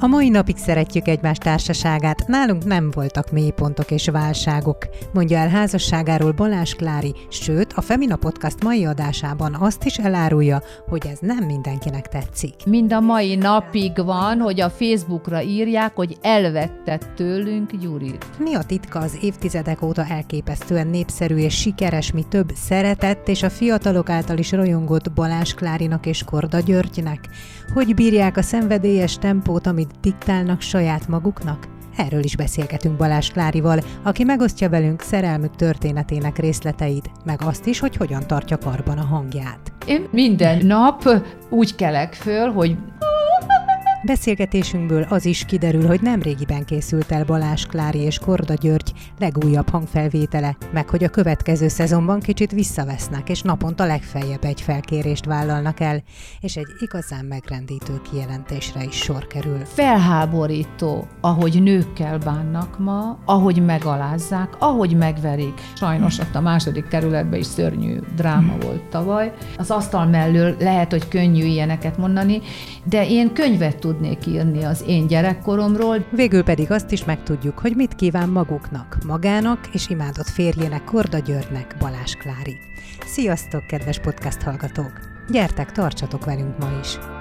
A mai napig szeretjük egymás társaságát, nálunk nem voltak mélypontok és válságok, mondja el házasságáról Balázs Klári, sőt, a Femina Podcast mai adásában azt is elárulja, hogy ez nem mindenkinek tetszik. Mind a mai napig van, hogy a Facebookra írják, hogy elvetted tőlünk Gyurit. Mi a titka az évtizedek óta elképesztően népszerű és sikeres, mi több szeretett és a fiatalok által is rajongott Balázs Klárinak és Korda Györgynek? Hogy bírják a szenvedélyes tempót, amit diktálnak saját maguknak? Erről is beszélgetünk Balázs Klárival, aki megosztja velünk szerelmük történetének részleteit, meg azt is, hogy hogyan tartja karban a hangját. Én minden nap úgy kelek föl, hogy Beszélgetésünkből az is kiderül, hogy nem régiben készült el Balázs Klári és Korda György legújabb hangfelvétele, meg hogy a következő szezonban kicsit visszavesznek, és naponta legfeljebb egy felkérést vállalnak el, és egy igazán megrendítő kijelentésre is sor kerül. Felháborító, ahogy nőkkel bánnak ma, ahogy megalázzák, ahogy megverik. Sajnos ott a második kerületben is szörnyű dráma volt tavaly. Az asztal mellől lehet, hogy könnyű ilyeneket mondani, de én könyvet tudnék írni az én gyerekkoromról. Végül pedig azt is megtudjuk, hogy mit kíván maguknak, magának és imádott férjének Korda Györgynek Balázs Klári. Sziasztok, kedves podcast hallgatók! Gyertek, tartsatok velünk ma is!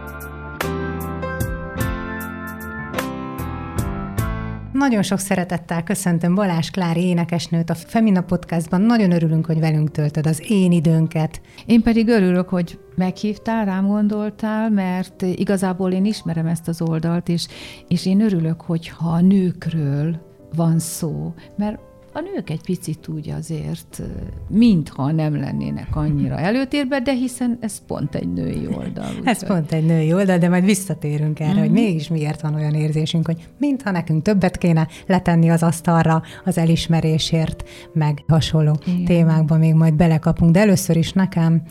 Nagyon sok szeretettel köszöntöm Balázs Klári énekesnőt a Femina Podcastban. Nagyon örülünk, hogy velünk töltöd az én időnket. Én pedig örülök, hogy meghívtál, rám gondoltál, mert igazából én ismerem ezt az oldalt, és, és én örülök, hogyha a nőkről van szó, mert a nők egy picit úgy azért, mintha nem lennének annyira előtérben, de hiszen ez pont egy női oldal. Ez pont egy női oldal, de majd visszatérünk erre, mm-hmm. hogy mhm. mégis miért van olyan érzésünk, hogy mintha nekünk többet kéne letenni az asztalra az elismerésért, meg hasonló Igen. témákba még majd belekapunk. De először is nekem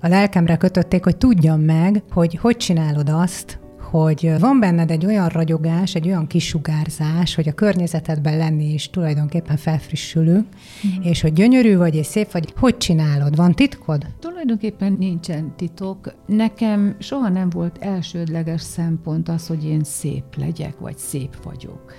a lelkemre kötötték, hogy tudjam meg, hogy hogy csinálod azt, hogy van benned egy olyan ragyogás, egy olyan kisugárzás, hogy a környezetedben lenni is tulajdonképpen felfrissülő, mm. és hogy gyönyörű vagy és szép vagy. Hogy csinálod? Van titkod? Tulajdonképpen nincsen titok. Nekem soha nem volt elsődleges szempont az, hogy én szép legyek, vagy szép vagyok.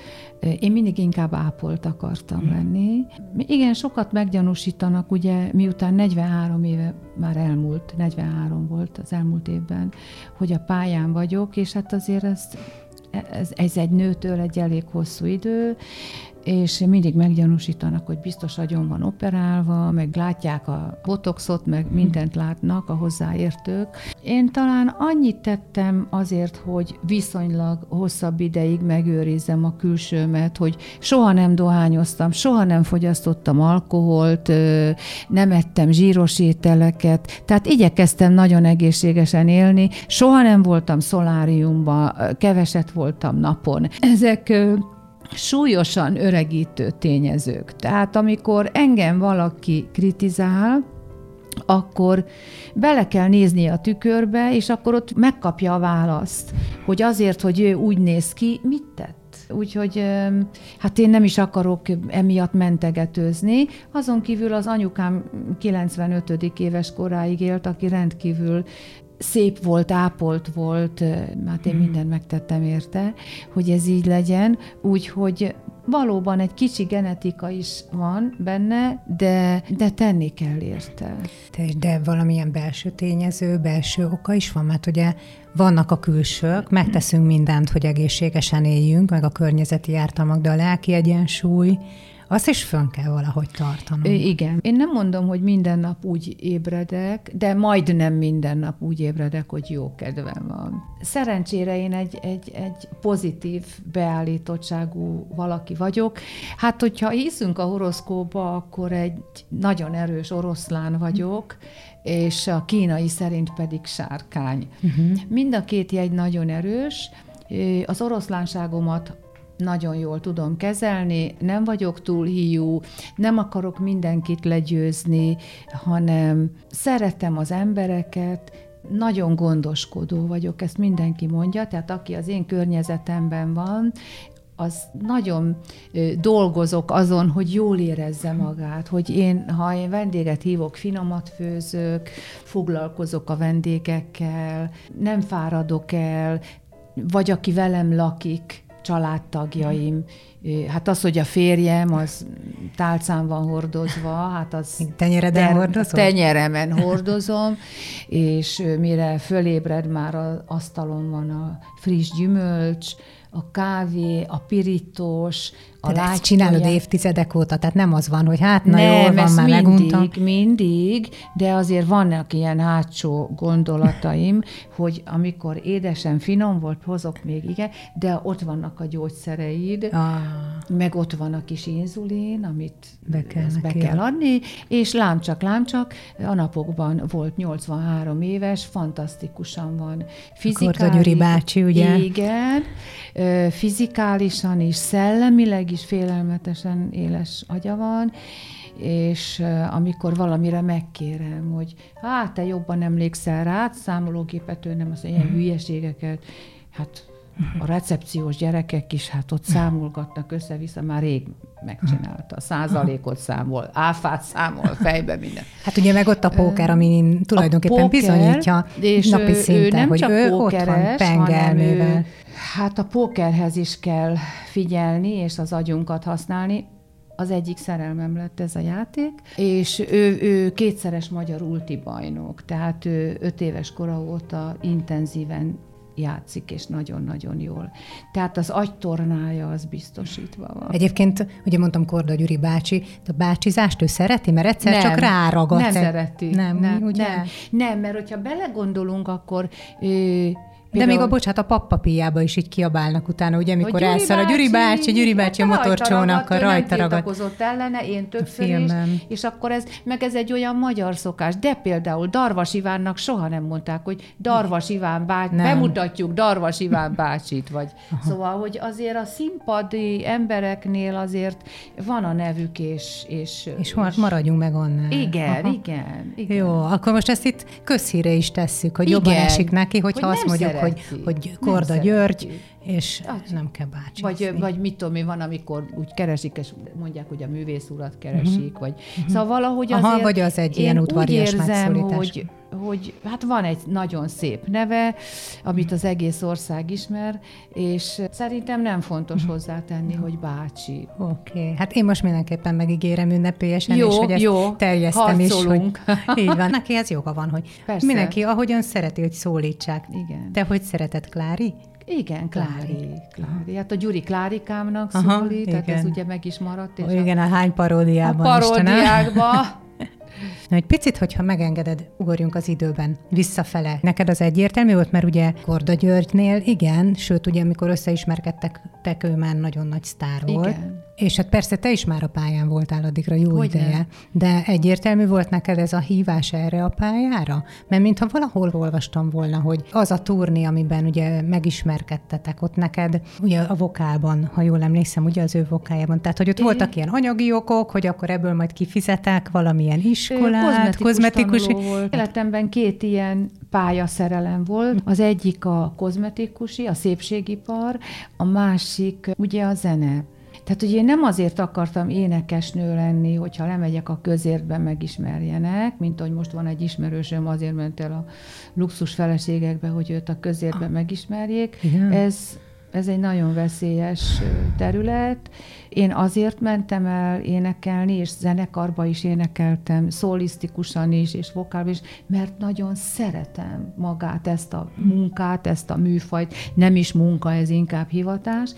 Én mindig inkább ápolt akartam mm. lenni. Igen, sokat meggyanúsítanak, ugye miután 43 éve már elmúlt, 43 volt az elmúlt évben, hogy a pályán vagyok, és hát azért ez, ez, ez egy nőtől egy elég hosszú idő, és mindig meggyanúsítanak, hogy biztos agyon van operálva, meg látják a botoxot, meg mindent látnak a hozzáértők. Én talán annyit tettem azért, hogy viszonylag hosszabb ideig megőrizzem a külsőmet, hogy soha nem dohányoztam, soha nem fogyasztottam alkoholt, nem ettem zsíros ételeket, tehát igyekeztem nagyon egészségesen élni, soha nem voltam szoláriumban, keveset voltam napon. Ezek súlyosan öregítő tényezők. Tehát amikor engem valaki kritizál, akkor bele kell nézni a tükörbe, és akkor ott megkapja a választ, hogy azért, hogy ő úgy néz ki, mit tett? Úgyhogy hát én nem is akarok emiatt mentegetőzni. Azon kívül az anyukám 95. éves koráig élt, aki rendkívül szép volt, ápolt volt, hát én mhm. mindent megtettem érte, hogy ez így legyen, úgyhogy valóban egy kicsi genetika is van benne, de, de tenni kell érte. De, de valamilyen belső tényező, belső oka is van, mert ugye vannak a külsők, megteszünk mindent, hogy egészségesen éljünk, meg a környezeti ártalmak, de a lelki egyensúly, Azt is fönn kell valahogy tartanom. Igen. Én nem mondom, hogy minden nap úgy ébredek, de majdnem minden nap úgy ébredek, hogy jó kedvem van. Szerencsére én egy, egy, egy pozitív beállítottságú valaki vagyok. Hát, hogyha hiszünk a horoszkóba, akkor egy nagyon erős oroszlán vagyok, és a kínai szerint pedig sárkány. Uh-huh. Mind a két jegy nagyon erős, az oroszlánságomat nagyon jól tudom kezelni, nem vagyok túl hiú, nem akarok mindenkit legyőzni, hanem szeretem az embereket, nagyon gondoskodó vagyok, ezt mindenki mondja, tehát aki az én környezetemben van, az nagyon dolgozok azon, hogy jól érezze magát, hogy én, ha én vendéget hívok, finomat főzök, foglalkozok a vendégekkel, nem fáradok el, vagy aki velem lakik, családtagjaim. Hát az, hogy a férjem, az tálcán van hordozva, hát az... Tenyereden hordozom? Tenyeremen hordozom, és mire fölébred, már az asztalon van a friss gyümölcs, a kávé, a pirítós, a Te ezt csinálod évtizedek óta, tehát nem az van, hogy hát na nem, jól van, már mindig, meguntam. mindig, de azért vannak ilyen hátsó gondolataim, hogy amikor édesen finom volt, hozok még, igen, de ott vannak a gyógyszereid, ah. meg ott van a kis inzulin, amit be kell, be kell adni, és lámcsak, lámcsak, a napokban volt 83 éves, fantasztikusan van. Fizikális, Gyuri bácsi, ugye? Igen, fizikálisan és szellemileg is félelmetesen éles agya van, és amikor valamire megkérem, hogy hát te jobban emlékszel rá, számológépet ő nem az ilyen mhm. hülyeségeket, hát a recepciós gyerekek is hát ott számolgatnak össze-vissza, már rég megcsinálta. Százalékot számol, áfát számol, fejbe minden. Hát ugye meg ott a póker, ami tulajdonképpen póker, bizonyítja és napi szinten, ő nem hogy csak ő pókeres, ott van pengelmével. Ő, hát a pókerhez is kell figyelni, és az agyunkat használni. Az egyik szerelmem lett ez a játék, és ő, ő kétszeres magyar ulti bajnok, tehát ő öt éves kora óta intenzíven játszik, és nagyon-nagyon jól. Tehát az agytornája az biztosítva van. Egyébként, ugye mondtam Korda Gyuri bácsi, a bácsizást ő szereti, mert egyszer nem, csak ráragad. Nem szereti. Nem, nem, ugye? nem, nem, mert hogyha belegondolunk, akkor de még a bocsát, a pappapíjába is így kiabálnak utána, ugye, amikor elszáll a Gyuri bácsi, Gyuri bácsi a motorcsónak, a rajta ragad. ellene, én többször is, és akkor ez, meg ez egy olyan magyar szokás. De például Darvas Ivánnak soha nem mondták, hogy Darvas Iván bácsi, bemutatjuk Darvas Iván bácsit, vagy. Aha. Szóval, hogy azért a színpadi embereknél azért van a nevük, és... És, és, és maradjunk meg annál. Igen, igen, igen. Jó, akkor most ezt itt közhíre is tesszük, hogy igen, jobban esik neki, hogyha hogy azt mondjuk, hogy, hogy Korda György, és az. nem kell bácsi. Vagy, vagy mit tudom én, van, amikor úgy keresik, és mondják, hogy a művész urat keresik, uh-huh. vagy... Uh-huh. Szóval valahogy azért... Aha, vagy az egy ilyen úgy érzem, hogy, hogy hát van egy nagyon szép neve, amit az egész ország ismer, és szerintem nem fontos uh-huh. hozzátenni, hogy bácsi. Oké, okay. hát én most mindenképpen megígérem ünnepélyesen, jó, és hogy ezt jó, terjesztem harcolunk. is, hogy így van. Neki ez joga van, hogy Persze. mindenki ahogyan szereti, hogy szólítsák. Igen. Te hogy szereted, Klári? Igen, Klári. Klári. Hát a Gyuri Klárikámnak szólít, tehát ez ugye meg is maradt. És Ó, igen, a hány paródiában A paródiákban. Na, egy picit, hogyha megengeded, ugorjunk az időben visszafele. Neked az egyértelmű volt, mert ugye Korda Györgynél igen, sőt, ugye amikor összeismerkedtek, te ő már nagyon nagy sztár volt. Igen. És hát persze te is már a pályán voltál addigra jó Hogy ideje, ne? de egyértelmű volt neked ez a hívás erre a pályára? Mert mintha valahol olvastam volna, hogy az a turné, amiben ugye megismerkedtetek ott neked, ugye a vokálban, ha jól emlékszem, ugye az ő vokájában, tehát hogy ott Igen. voltak ilyen anyagi okok, hogy akkor ebből majd kifizetek valamilyen iskolát, kozmetikus. kozmetikus volt. Életemben két ilyen pályaszerelem volt. Az egyik a kozmetikusi, a szépségipar, a másik ugye a zene. Tehát, hogy én nem azért akartam énekesnő lenni, hogyha lemegyek a közértbe megismerjenek, mint hogy most van egy ismerősöm, azért ment el a luxus feleségekbe, hogy őt a közértbe megismerjék. Igen. Ez ez egy nagyon veszélyes terület. Én azért mentem el énekelni, és zenekarba is énekeltem, szólisztikusan is, és vokálban is, mert nagyon szeretem magát, ezt a munkát, ezt a műfajt. Nem is munka, ez inkább hivatás.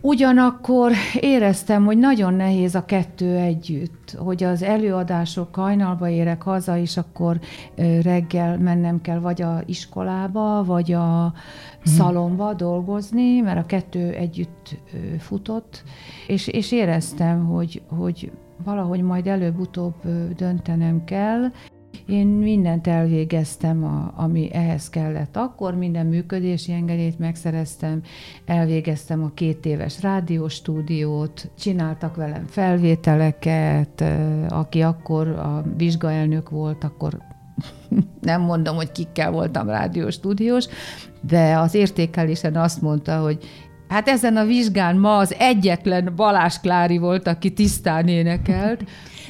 Ugyanakkor éreztem, hogy nagyon nehéz a kettő együtt, hogy az előadások hajnalba érek haza, és akkor reggel mennem kell vagy a iskolába, vagy a szalomba dolgozni, mert a kettő együtt futott, és, és éreztem, hogy, hogy valahogy majd előbb-utóbb döntenem kell. Én mindent elvégeztem, a, ami ehhez kellett. Akkor minden működési engedélyt megszereztem, elvégeztem a két éves rádióstúdiót, csináltak velem felvételeket, aki akkor a vizsgaelnök volt, akkor nem mondom, hogy kikkel voltam rádiós, stúdiós, de az értékelésen azt mondta, hogy hát ezen a vizsgán ma az egyetlen Balázs Klári volt, aki tisztán énekelt.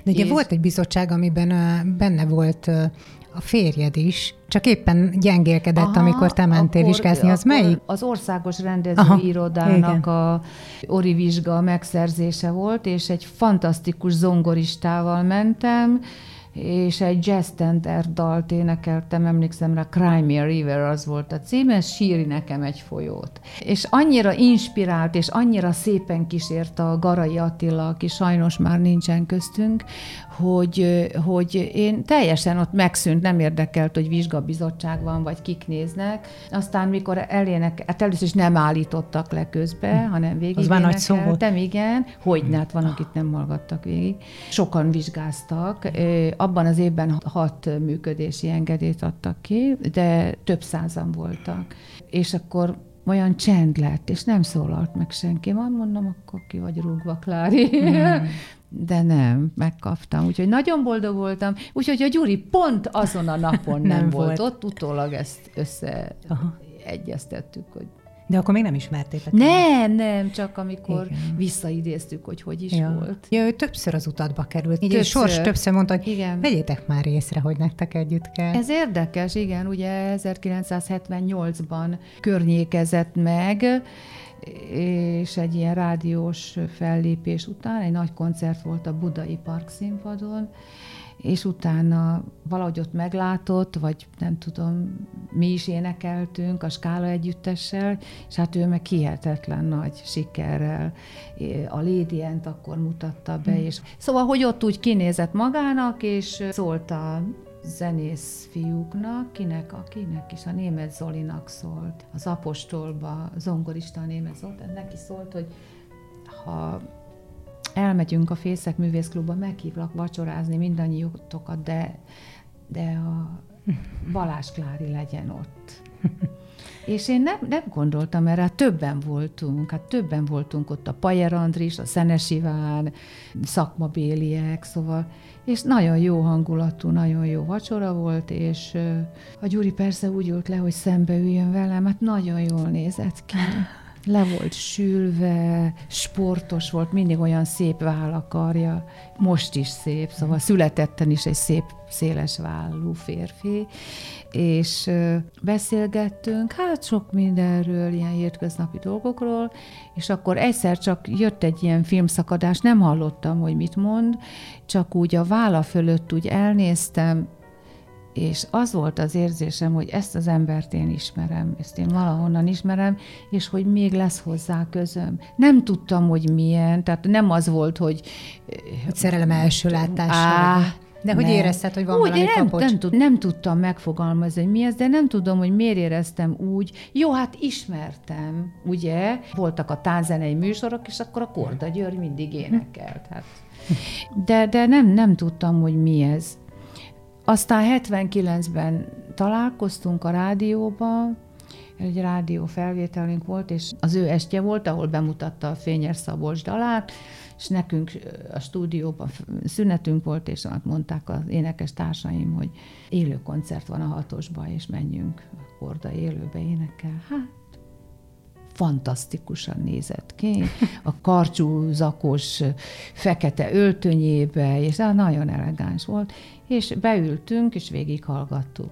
De ugye és... volt egy bizottság, amiben benne volt a férjed is, csak éppen gyengélkedett, Aha, amikor te mentél akkor, vizsgázni. Az melyik? Az országos rendezőirodának a Ori vizsga megszerzése volt, és egy fantasztikus zongoristával mentem, és egy jazz tender dalt énekeltem, emlékszem rá, Crimea River az volt a címe, síri nekem egy folyót. És annyira inspirált, és annyira szépen kísért a Garai Attila, aki sajnos már nincsen köztünk, hogy, hogy én teljesen ott megszűnt, nem érdekelt, hogy vizsgabizottság van, vagy kik néznek. Aztán, mikor elének, hát először is nem állítottak le közbe, hm. hanem végig Az már nagy szó volt. igen, hogy hát van, akit nem hallgattak végig. Sokan vizsgáztak. Abban az évben hat működési engedélyt adtak ki, de több százan voltak. És akkor olyan csend lett, és nem szólalt meg senki. Van, mondom, akkor ki vagy rúgva, Klári. Mm. De nem, megkaptam. Úgyhogy nagyon boldog voltam. Úgyhogy a Gyuri pont azon a napon nem, nem volt. volt ott, utólag ezt összeegyeztettük, hogy de akkor még nem ismertétek? Nem, nem, csak amikor Igen. visszaidéztük, hogy hogy is ja. volt. Ja, ő többször az utadba került. Így többször. Sors többször mondta, hogy igen. vegyétek már észre, hogy nektek együtt kell. Ez érdekes, igen, ugye 1978-ban környékezett meg, és egy ilyen rádiós fellépés után, egy nagy koncert volt a Budai Park színpadon, és utána valahogy ott meglátott, vagy nem tudom, mi is énekeltünk a Skála együttessel, és hát ő meg hihetetlen nagy sikerrel a Lady Ant akkor mutatta be, mm. és szóval, hogy ott úgy kinézett magának, és szólt a zenész fiúknak, kinek, akinek is, a német Zolinak szólt, az apostolba, zongorista a német Zolt, neki szólt, hogy ha elmegyünk a Fészek Művészklubba, meghívlak vacsorázni mindannyiutokat, de, de a Balázs Klári legyen ott. És én nem, nem gondoltam erre, hát többen voltunk, hát többen voltunk ott a Pajer Andris, a Szenes Iván, szakmabéliek, szóval, és nagyon jó hangulatú, nagyon jó vacsora volt, és a Gyuri persze úgy ült le, hogy szembe üljön velem, hát nagyon jól nézett ki le volt sülve, sportos volt, mindig olyan szép vállakarja, most is szép, szóval születetten is egy szép, széles vállú férfi, és beszélgettünk, hát sok mindenről, ilyen hétköznapi dolgokról, és akkor egyszer csak jött egy ilyen filmszakadás, nem hallottam, hogy mit mond, csak úgy a válla fölött úgy elnéztem, és az volt az érzésem, hogy ezt az embert én ismerem, ezt én valahonnan ismerem, és hogy még lesz hozzá közöm. Nem tudtam, hogy milyen, tehát nem az volt, hogy... Hogy szerelem első látásra. De hogy nem. érezted, hogy van úgy, valami nem, kapocs? Nem, tud, nem tudtam megfogalmazni, hogy mi ez, de nem tudom, hogy miért éreztem úgy. Jó, hát ismertem, ugye? Voltak a tánzenei műsorok, és akkor a Korda György mindig énekelt. Hát. De, de nem, nem tudtam, hogy mi ez. Aztán 79-ben találkoztunk a rádióban, egy rádió felvételünk volt, és az ő estje volt, ahol bemutatta a Fényes Szabolcs dalát, és nekünk a stúdióban szünetünk volt, és mondták az énekes társaim, hogy élő koncert van a hatosba, és menjünk a Korda élőbe énekel. Hát, fantasztikusan nézett ki, a karcsú zakos fekete öltönyébe, és nagyon elegáns volt, és beültünk, és végighallgattuk.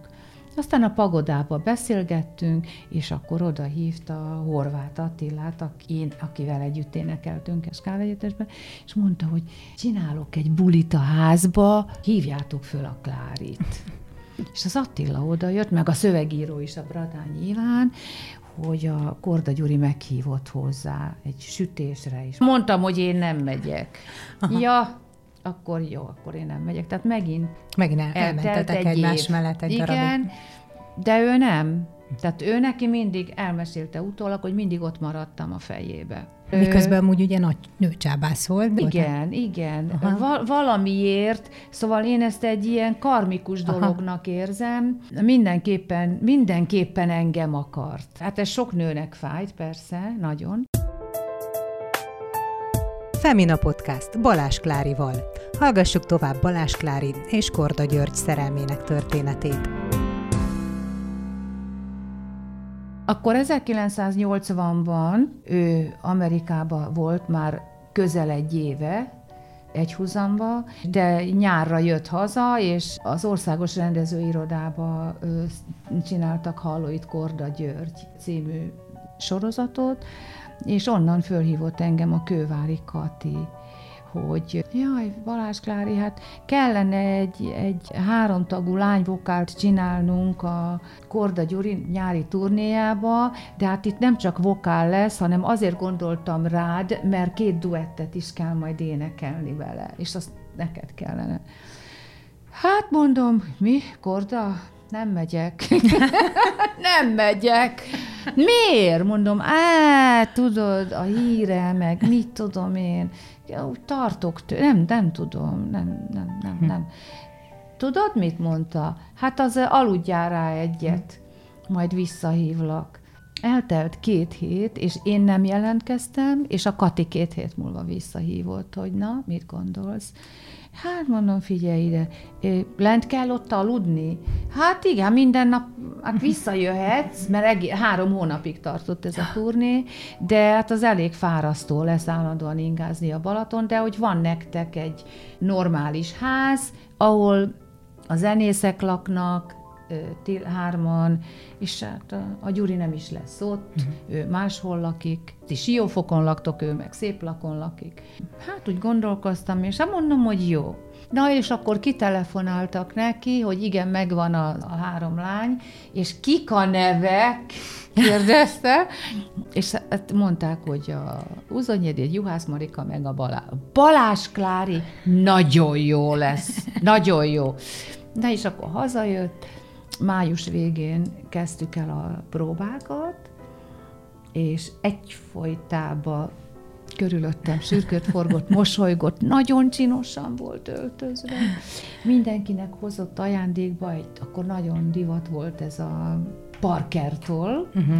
Aztán a pagodába beszélgettünk, és akkor oda hívta Horváth Attilát, aki, akivel együtt énekeltünk Eskáv Egyetesben, és mondta, hogy csinálok egy bulit a házba, hívjátok föl a Klárit. És az Attila oda jött, meg a szövegíró is, a Bradány Iván, hogy a Korda Gyuri meghívott hozzá egy sütésre is. Mondtam, hogy én nem megyek. Aha. Ja, akkor jó, akkor én nem megyek. Tehát megint Megint el, elmentetek egy egymás év. mellett egy Igen, darabig. de ő nem. Tehát ő neki mindig elmesélte utólag, hogy mindig ott maradtam a fejébe. Miközben amúgy ugye nagy nőcsábász volt. Igen, volt? igen. Val- valamiért, szóval én ezt egy ilyen karmikus dolognak Aha. érzem. Mindenképpen, mindenképpen engem akart. Hát ez sok nőnek fájt, persze, nagyon. Femina Podcast Balás Klárival. Hallgassuk tovább Balás Klári és Korda György szerelmének történetét. Akkor 1980-ban ő Amerikában volt már közel egy éve, egy húzamba, de nyárra jött haza, és az országos rendezőirodába csináltak Hallóit Korda György című sorozatot, és onnan fölhívott engem a Kővári Kati, hogy jaj, Balázs Klári, hát kellene egy, egy háromtagú lányvokált csinálnunk a Korda Gyuri nyári turnéjába, de hát itt nem csak vokál lesz, hanem azért gondoltam rád, mert két duettet is kell majd énekelni vele, és azt neked kellene. Hát mondom, mi, Korda? Nem megyek. nem megyek. Miért? Mondom, á, tudod, a híre, meg mit tudom én. Ja, úgy tartok tőle. Nem, nem tudom, nem, nem, nem, nem. Tudod, mit mondta? Hát az aludjál rá egyet, majd visszahívlak. Eltelt két hét, és én nem jelentkeztem, és a Kati két hét múlva visszahívott, hogy na, mit gondolsz? Hát mondom, figyelj ide, lent kell ott aludni? Hát igen, minden nap hát visszajöhetsz, mert egész, három hónapig tartott ez a turné, de hát az elég fárasztó lesz állandóan ingázni a Balaton, de hogy van nektek egy normális ház, ahol a zenészek laknak, tél hárman, és hát a, a Gyuri nem is lesz ott, uh-huh. ő máshol lakik, ti siófokon laktok, ő meg szép lakon lakik. Hát úgy gondolkoztam, és hát mondom, hogy jó. Na, és akkor kitelefonáltak neki, hogy igen, megvan a, a három lány, és kik a nevek, kérdezte, és hát mondták, hogy a Uzonyedét, Juhász Marika, meg a Balá. Balás Klári nagyon jó lesz, nagyon jó. De és akkor hazajött, május végén kezdtük el a próbákat, és egyfolytában körülöttem sürgött, forgott, mosolygott, nagyon csinosan volt öltözve. Mindenkinek hozott ajándékba egy, akkor nagyon divat volt ez a Parkertól. Uh-huh.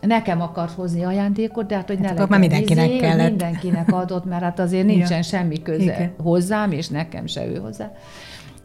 Nekem akart hozni ajándékot, de hát, hogy hát ne legyen mindenkinek izé, kellett. Mindenkinek adott, mert hát azért nincsen ja. semmi köze Igen. hozzám, és nekem se ő hozzá.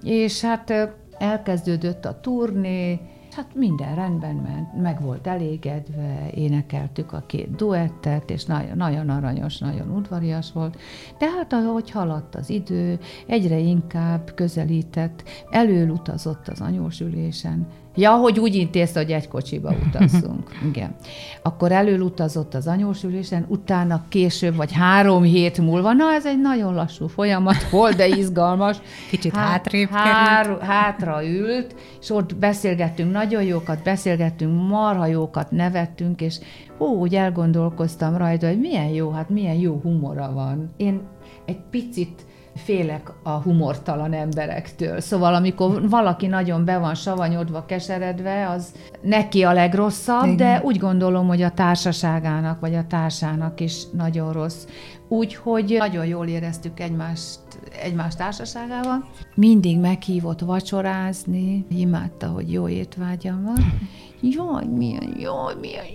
És hát elkezdődött a turné, hát minden rendben ment, meg volt elégedve, énekeltük a két duettet, és nagyon, nagyon aranyos, nagyon udvarias volt, de hát ahogy haladt az idő, egyre inkább közelített, előutazott az anyósülésen, Ja, hogy úgy intézte, hogy egy kocsiba utazzunk. Igen. Akkor előutazott az anyósülésen, utána később, vagy három hét múlva, na ez egy nagyon lassú folyamat volt, de izgalmas. Kicsit Há- hátrébb hár. Hátra ült, és ott beszélgettünk, nagyon jókat beszélgettünk, marha jókat nevettünk, és hú, úgy elgondolkoztam rajta, hogy milyen jó, hát milyen jó humora van. Én egy picit félek a humortalan emberektől. Szóval amikor valaki nagyon be van savanyodva, keseredve, az neki a legrosszabb, Igen. de úgy gondolom, hogy a társaságának, vagy a társának is nagyon rossz. Úgyhogy nagyon jól éreztük egymást, egymás társaságával. Mindig meghívott vacsorázni, imádta, hogy jó étvágyam van, jaj, milyen, jaj, milyen,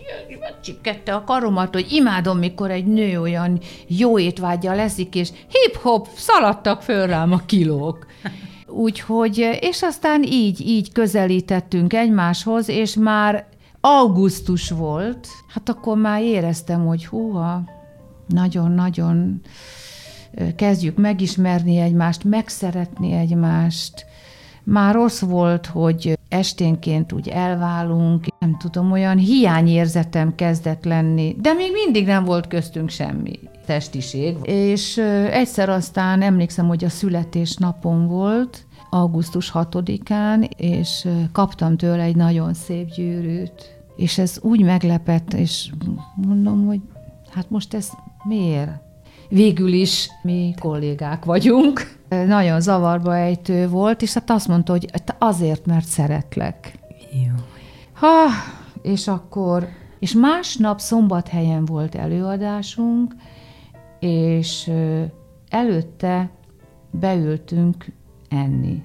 megcsikette a karomat, hogy imádom, mikor egy nő olyan jó étvágya leszik, és hip-hop szaladtak föl rám a kilók. Úgyhogy, és aztán így, így közelítettünk egymáshoz, és már augusztus volt, hát akkor már éreztem, hogy húha, nagyon-nagyon kezdjük megismerni egymást, megszeretni egymást. Már rossz volt, hogy esténként úgy elválunk, nem tudom, olyan hiányérzetem kezdett lenni, de még mindig nem volt köztünk semmi testiség. És egyszer aztán emlékszem, hogy a születésnapom volt, augusztus 6-án, és kaptam tőle egy nagyon szép gyűrűt, és ez úgy meglepett, és mondom, hogy hát most ez miért? Végül is mi kollégák vagyunk. Nagyon zavarba ejtő volt, és hát azt mondta, hogy azért, mert szeretlek. Jó. Ha, és akkor, és másnap szombathelyen volt előadásunk, és előtte beültünk enni.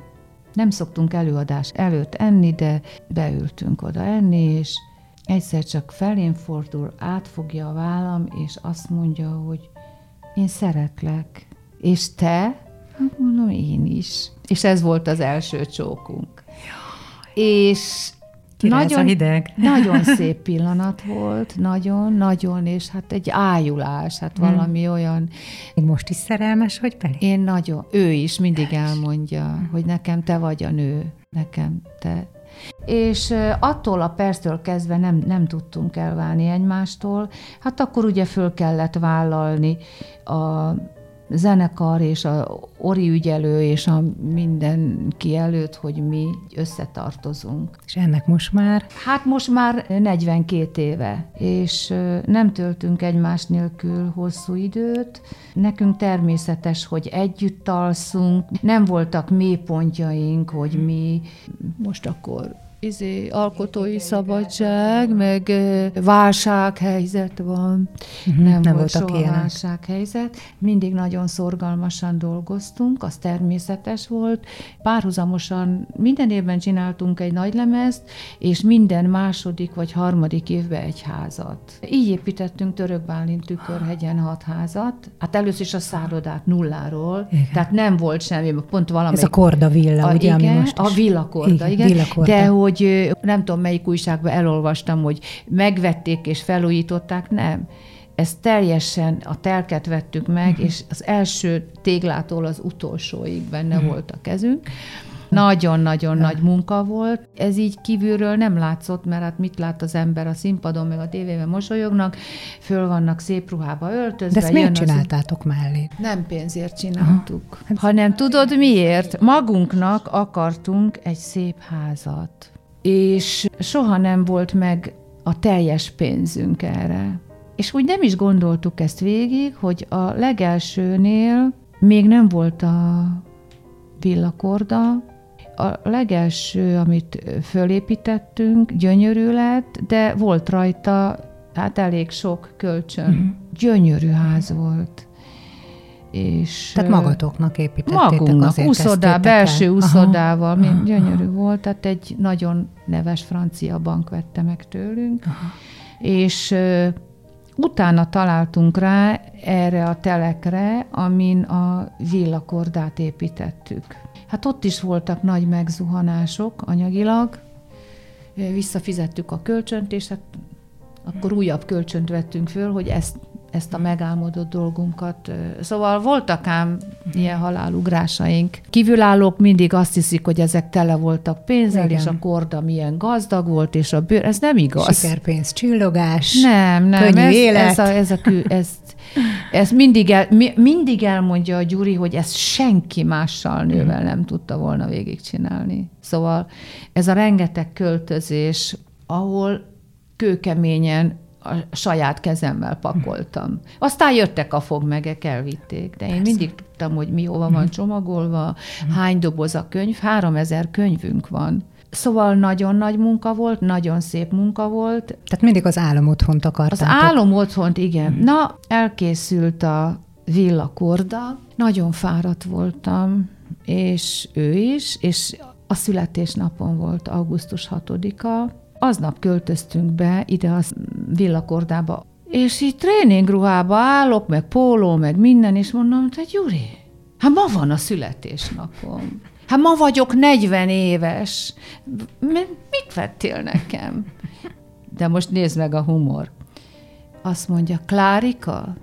Nem szoktunk előadás előtt enni, de beültünk oda enni, és egyszer csak felén fordul, átfogja a vállam, és azt mondja, hogy én szeretlek. És te? Hát mondom, én is. És ez volt az első csókunk. És nagyon, hideg. nagyon szép pillanat volt, nagyon, nagyon, és hát egy ájulás, hát hmm. valami olyan. Most is szerelmes vagy pedig? Én nagyon, ő is mindig elmondja, hmm. hogy nekem te vagy a nő, nekem te. És attól a perctől kezdve nem, nem tudtunk elválni egymástól, hát akkor ugye föl kellett vállalni a zenekar és a ori ügyelő és a mindenki előtt, hogy mi összetartozunk. És ennek most már? Hát most már 42 éve, és nem töltünk egymás nélkül hosszú időt. Nekünk természetes, hogy együtt alszunk, nem voltak mélypontjaink, hogy mi most akkor izé, alkotói szabadság, meg válsághelyzet van. Uh-huh, nem, nem volt soha ilyenek. válsághelyzet. Mindig nagyon szorgalmasan dolgoztunk, az természetes volt. Párhuzamosan minden évben csináltunk egy nagy lemezt, és minden második vagy harmadik évben egy házat. Így építettünk Török Bálint tükörhegyen hat házat. Hát először is a szállodát nulláról, igen. tehát nem volt semmi, pont valami. Ez a korda villa, a, ugye, igen, ami most A villa korda, igen. igen. De hogy hogy nem tudom melyik újságban elolvastam, hogy megvették és felújították, nem. Ez teljesen, a telket vettük meg, uh-huh. és az első téglától az utolsóig benne uh-huh. volt a kezünk. Nagyon-nagyon nagy munka volt. Ez így kívülről nem látszott, mert hát mit lát az ember a színpadon, meg a tévében mosolyognak, föl vannak szép ruhába öltözve. De ezt miért csináltátok az... mellé? Nem pénzért csináltuk, Aha. hanem tudod miért? Magunknak akartunk egy szép házat és soha nem volt meg a teljes pénzünk erre. És úgy nem is gondoltuk ezt végig, hogy a legelsőnél még nem volt a villakorda, a legelső, amit fölépítettünk, gyönyörű lett, de volt rajta hát elég sok kölcsön. Mm-hmm. Gyönyörű ház volt. És tehát magatoknak építettétek Magunknak, azért uszodá, belső uszodával, aha, aha, gyönyörű volt, tehát egy nagyon neves francia bank vette meg tőlünk, aha. és uh, utána találtunk rá erre a telekre, amin a villakordát építettük. Hát ott is voltak nagy megzuhanások anyagilag, visszafizettük a kölcsönt, és hát akkor újabb kölcsönt vettünk föl, hogy ezt ezt a megálmodott dolgunkat. Szóval voltak ám ilyen halálugrásaink. Kívülállók mindig azt hiszik, hogy ezek tele voltak pénzzel, Igen. és a korda milyen gazdag volt, és a bőr, ez nem igaz. Sikerpénz, csillogás, nem, nem, könnyű ez, élet. Ez, a, ez, a, ez, ez mindig, el, mindig elmondja a Gyuri, hogy ezt senki mással nővel nem tudta volna végigcsinálni. Szóval ez a rengeteg költözés, ahol kőkeményen a saját kezemmel pakoltam. Aztán jöttek a fogmegek, elvitték, de én Persze. mindig tudtam, hogy mi hova van csomagolva, hány doboz a könyv, három ezer könyvünk van. Szóval nagyon nagy munka volt, nagyon szép munka volt. Tehát mindig az álom otthont akartátok. Az álom otthont, igen. Hmm. Na, elkészült a villakorda, nagyon fáradt voltam, és ő is, és a születésnapon volt augusztus 6-a, Aznap költöztünk be ide a villakordába, és így tréningruhába állok, meg póló, meg minden, és mondom, hogy Gyuri, hát ma van a születésnapom. Hát ma vagyok 40 éves. Mit vettél nekem? De most nézd meg a humor. Azt mondja, Klárika,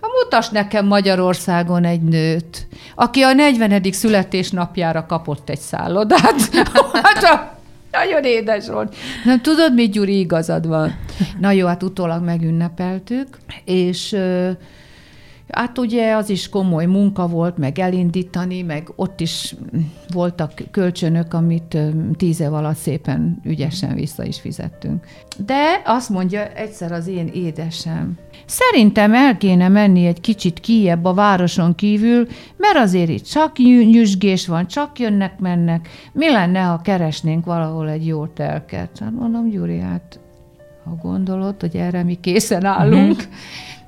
hát mutas nekem Magyarországon egy nőt, aki a 40. születésnapjára kapott egy szállodát. hát Nagyon édes volt. Nem tudod, mi Gyuri igazad van. Na jó, hát utólag megünnepeltük, és Hát ugye az is komoly munka volt, meg elindítani, meg ott is voltak kölcsönök, amit tíz év alatt szépen ügyesen vissza is fizettünk. De azt mondja egyszer az én édesem, szerintem el kéne menni egy kicsit kijebb a városon kívül, mert azért itt csak nyüzsgés van, csak jönnek-mennek. Mi lenne, ha keresnénk valahol egy jó telket? Hát mondom, Gyuri, hát ha gondolod, hogy erre mi készen állunk, mm-hmm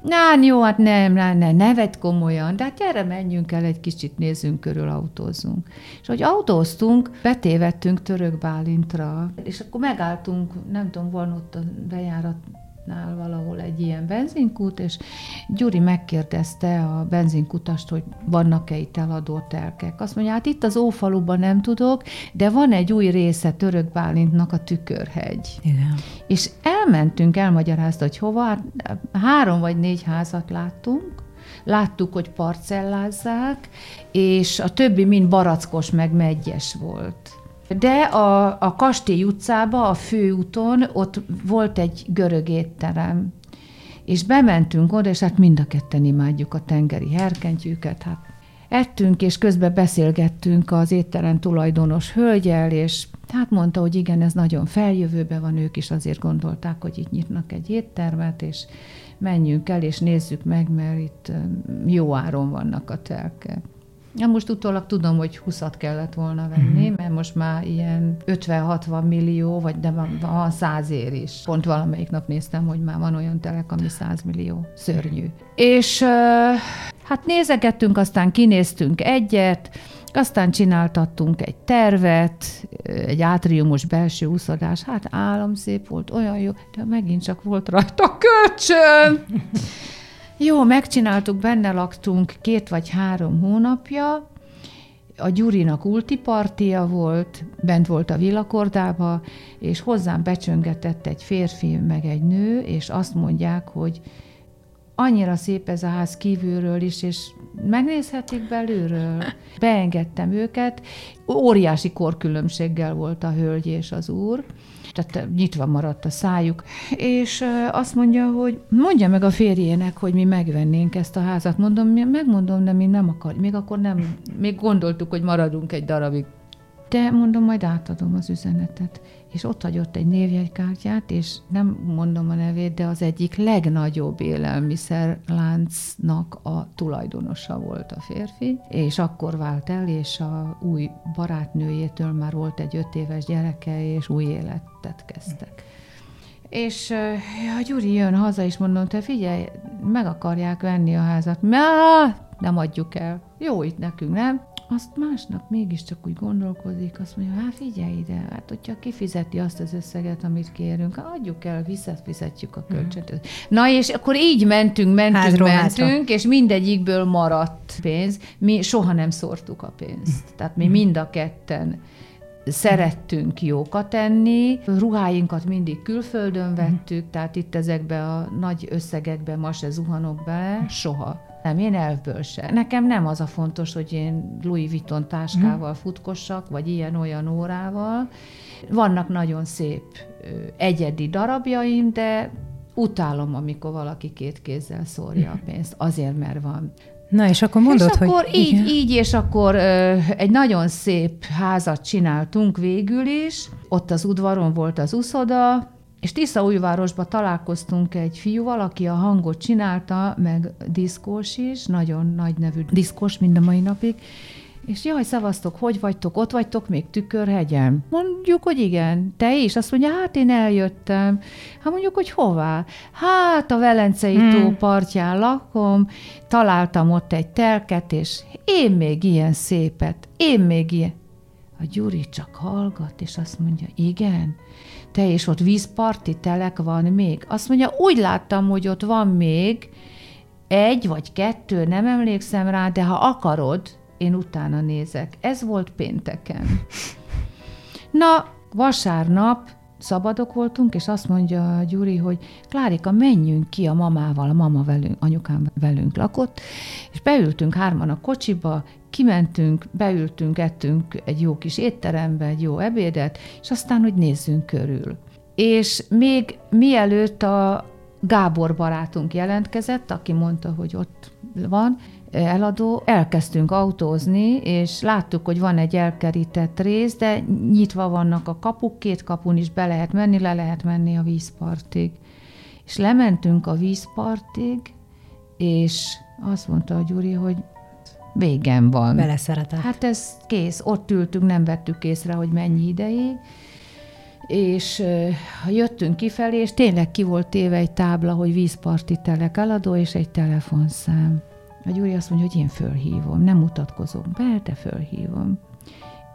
Na, jó, hát nem, nem, nem, nevet komolyan, de hát gyere, menjünk el egy kicsit, nézzünk körül, autózunk. És hogy autóztunk, betévettünk Török Bálintra, és akkor megálltunk, nem tudom, van ott a bejárat nál valahol egy ilyen benzinkút, és Gyuri megkérdezte a benzinkutast, hogy vannak-e itt eladó telkek. Azt mondja, hát itt az Ófaluban nem tudok, de van egy új része Török Bálintnak a Tükörhegy. Igen. És elmentünk, elmagyarázta, hogy hova, hát három vagy négy házat láttunk, láttuk, hogy parcellázzák, és a többi mind barackos, meg megyes volt. De a, a Kastély utcába, a főúton, ott volt egy görög étterem, és bementünk oda, és hát mind a ketten imádjuk a tengeri herkentyűket, hát ettünk, és közben beszélgettünk az étterem tulajdonos hölgyel, és hát mondta, hogy igen, ez nagyon feljövőben van, ők is azért gondolták, hogy itt nyitnak egy éttermet, és menjünk el, és nézzük meg, mert itt jó áron vannak a telkek. Ja, most utólag tudom, hogy 20 kellett volna venni, mm. mert most már ilyen 50-60 millió, vagy de van, van 100 ér is. Pont valamelyik nap néztem, hogy már van olyan telek, ami 100 millió. Szörnyű. És hát nézegettünk, aztán kinéztünk egyet, aztán csináltattunk egy tervet, egy átriumos belső úszodás, hát állam szép volt, olyan jó, de megint csak volt rajta kölcsön. Jó, megcsináltuk, benne laktunk két vagy három hónapja, a Gyurinak ultipartia volt, bent volt a villakordába, és hozzám becsöngetett egy férfi, meg egy nő, és azt mondják, hogy annyira szép ez a ház kívülről is, és megnézhetik belülről. Beengedtem őket, óriási korkülönbséggel volt a hölgy és az úr, tehát nyitva maradt a szájuk, és azt mondja, hogy mondja meg a férjének, hogy mi megvennénk ezt a házat. Mondom, megmondom, de mi nem akar. Még akkor nem, még gondoltuk, hogy maradunk egy darabig. De mondom, majd átadom az üzenetet. És ott hagyott egy névjegykártyát, és nem mondom a nevét, de az egyik legnagyobb élelmiszerláncnak a tulajdonosa volt a férfi, és akkor vált el, és a új barátnőjétől már volt egy öt éves gyereke, és új életet kezdtek. És a Gyuri jön haza, és mondom, te figyelj, meg akarják venni a házat. Nem adjuk el. Jó itt nekünk, nem? Azt másnap mégiscsak úgy gondolkozik, azt mondja, hát figyelj ide, hát hogyha kifizeti azt az összeget, amit kérünk, adjuk el, visszafizetjük a mhm. kölcsönt. Mm. Na és akkor így mentünk, mentünk, Házról mentünk, házra. és mindegyikből maradt pénz. Mi soha nem szórtuk a pénzt. Tehát mi mm. mind a ketten szerettünk jókat enni, ruháinkat mindig külföldön vettük, mm. tehát itt ezekbe a nagy összegekbe ma se zuhanok bele, soha. Nem, én elvből se. Nekem nem az a fontos, hogy én Louis Vuitton táskával hmm. futkossak, vagy ilyen-olyan órával. Vannak nagyon szép egyedi darabjaim, de utálom, amikor valaki két kézzel szórja a pénzt, azért, mert van. Na, és akkor mondod, és hogy... akkor így, igen. így, és akkor ö, egy nagyon szép házat csináltunk végül is. Ott az udvaron volt az uszoda, és Tiszaújvárosba találkoztunk egy fiúval, aki a hangot csinálta, meg diszkós is, nagyon nagy nevű diszkós mind a mai napig, és jaj, szavaztok, hogy vagytok, ott vagytok még Tükörhegyen? Mondjuk, hogy igen. Te is? Azt mondja, hát én eljöttem. Hát mondjuk, hogy hová? Hát a Velencei hmm. tó partján lakom, találtam ott egy telket, és én még ilyen szépet, én még ilyen. A Gyuri csak hallgat, és azt mondja, igen, te és ott vízparti telek van még. Azt mondja, úgy láttam, hogy ott van még egy vagy kettő, nem emlékszem rá, de ha akarod, én utána nézek. Ez volt pénteken. Na, vasárnap szabadok voltunk, és azt mondja Gyuri, hogy Klárika, menjünk ki a mamával, a mama velünk, anyukám velünk lakott, és beültünk hárman a kocsiba, kimentünk, beültünk, ettünk egy jó kis étterembe, egy jó ebédet, és aztán, hogy nézzünk körül. És még mielőtt a Gábor barátunk jelentkezett, aki mondta, hogy ott van, eladó, elkezdtünk autózni, és láttuk, hogy van egy elkerített rész, de nyitva vannak a kapuk, két kapun is be lehet menni, le lehet menni a vízpartig. És lementünk a vízpartig, és azt mondta a Gyuri, hogy végem van. Beleszeretett. Hát ez kész, ott ültünk, nem vettük észre, hogy mennyi ideig, és jöttünk kifelé, és tényleg ki volt téve egy tábla, hogy vízparti telek eladó, és egy telefonszám. A Gyuri azt mondja, hogy én fölhívom, nem mutatkozom be, de fölhívom.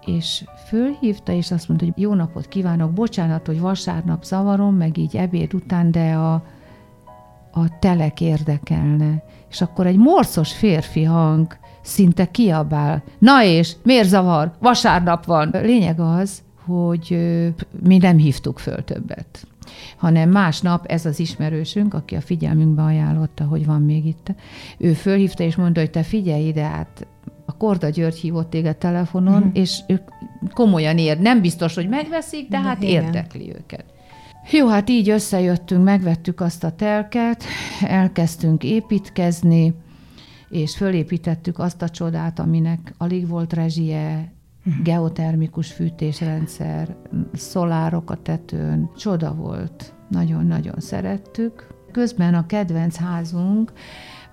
És fölhívta, és azt mondta, hogy jó napot kívánok, bocsánat, hogy vasárnap zavarom, meg így ebéd után, de a, a telek érdekelne. És akkor egy morcos férfi hang szinte kiabál. Na és, miért zavar? Vasárnap van. Lényeg az, hogy mi nem hívtuk föl többet hanem másnap ez az ismerősünk, aki a figyelmünkbe ajánlotta, hogy van még itt, ő fölhívta és mondta, hogy te figyelj ide, hát a Korda György hívott téged telefonon, mm. és ők komolyan ér. Nem biztos, hogy megveszik, de, de hát igen. érdekli őket. Jó, hát így összejöttünk, megvettük azt a telket, elkezdtünk építkezni, és fölépítettük azt a csodát, aminek alig volt rezsie, geotermikus fűtésrendszer, szolárok a tetőn. Csoda volt. Nagyon-nagyon szerettük. Közben a kedvenc házunk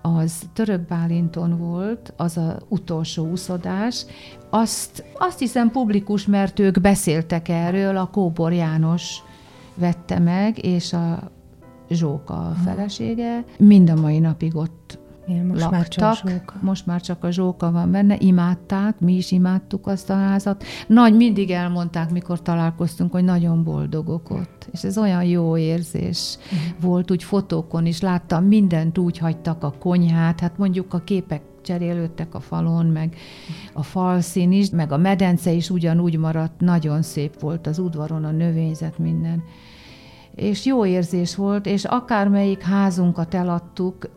az Török Bálinton volt, az a utolsó úszodás. Azt, azt hiszem publikus, mert ők beszéltek erről, a Kóbor János vette meg, és a Zsóka a felesége. Mind a mai napig ott igen, most laktak. Már csak zsóka. most már csak a zsóka van benne, imádták, mi is imádtuk azt a házat. Nagy, mindig elmondták, mikor találkoztunk, hogy nagyon boldogok ott. És ez olyan jó érzés uh-huh. volt, úgy fotókon is láttam, mindent úgy hagytak a konyhát, hát mondjuk a képek cserélődtek a falon, meg a falszín is, meg a medence is ugyanúgy maradt, nagyon szép volt az udvaron, a növényzet, minden és jó érzés volt, és akármelyik házunkat eladtuk,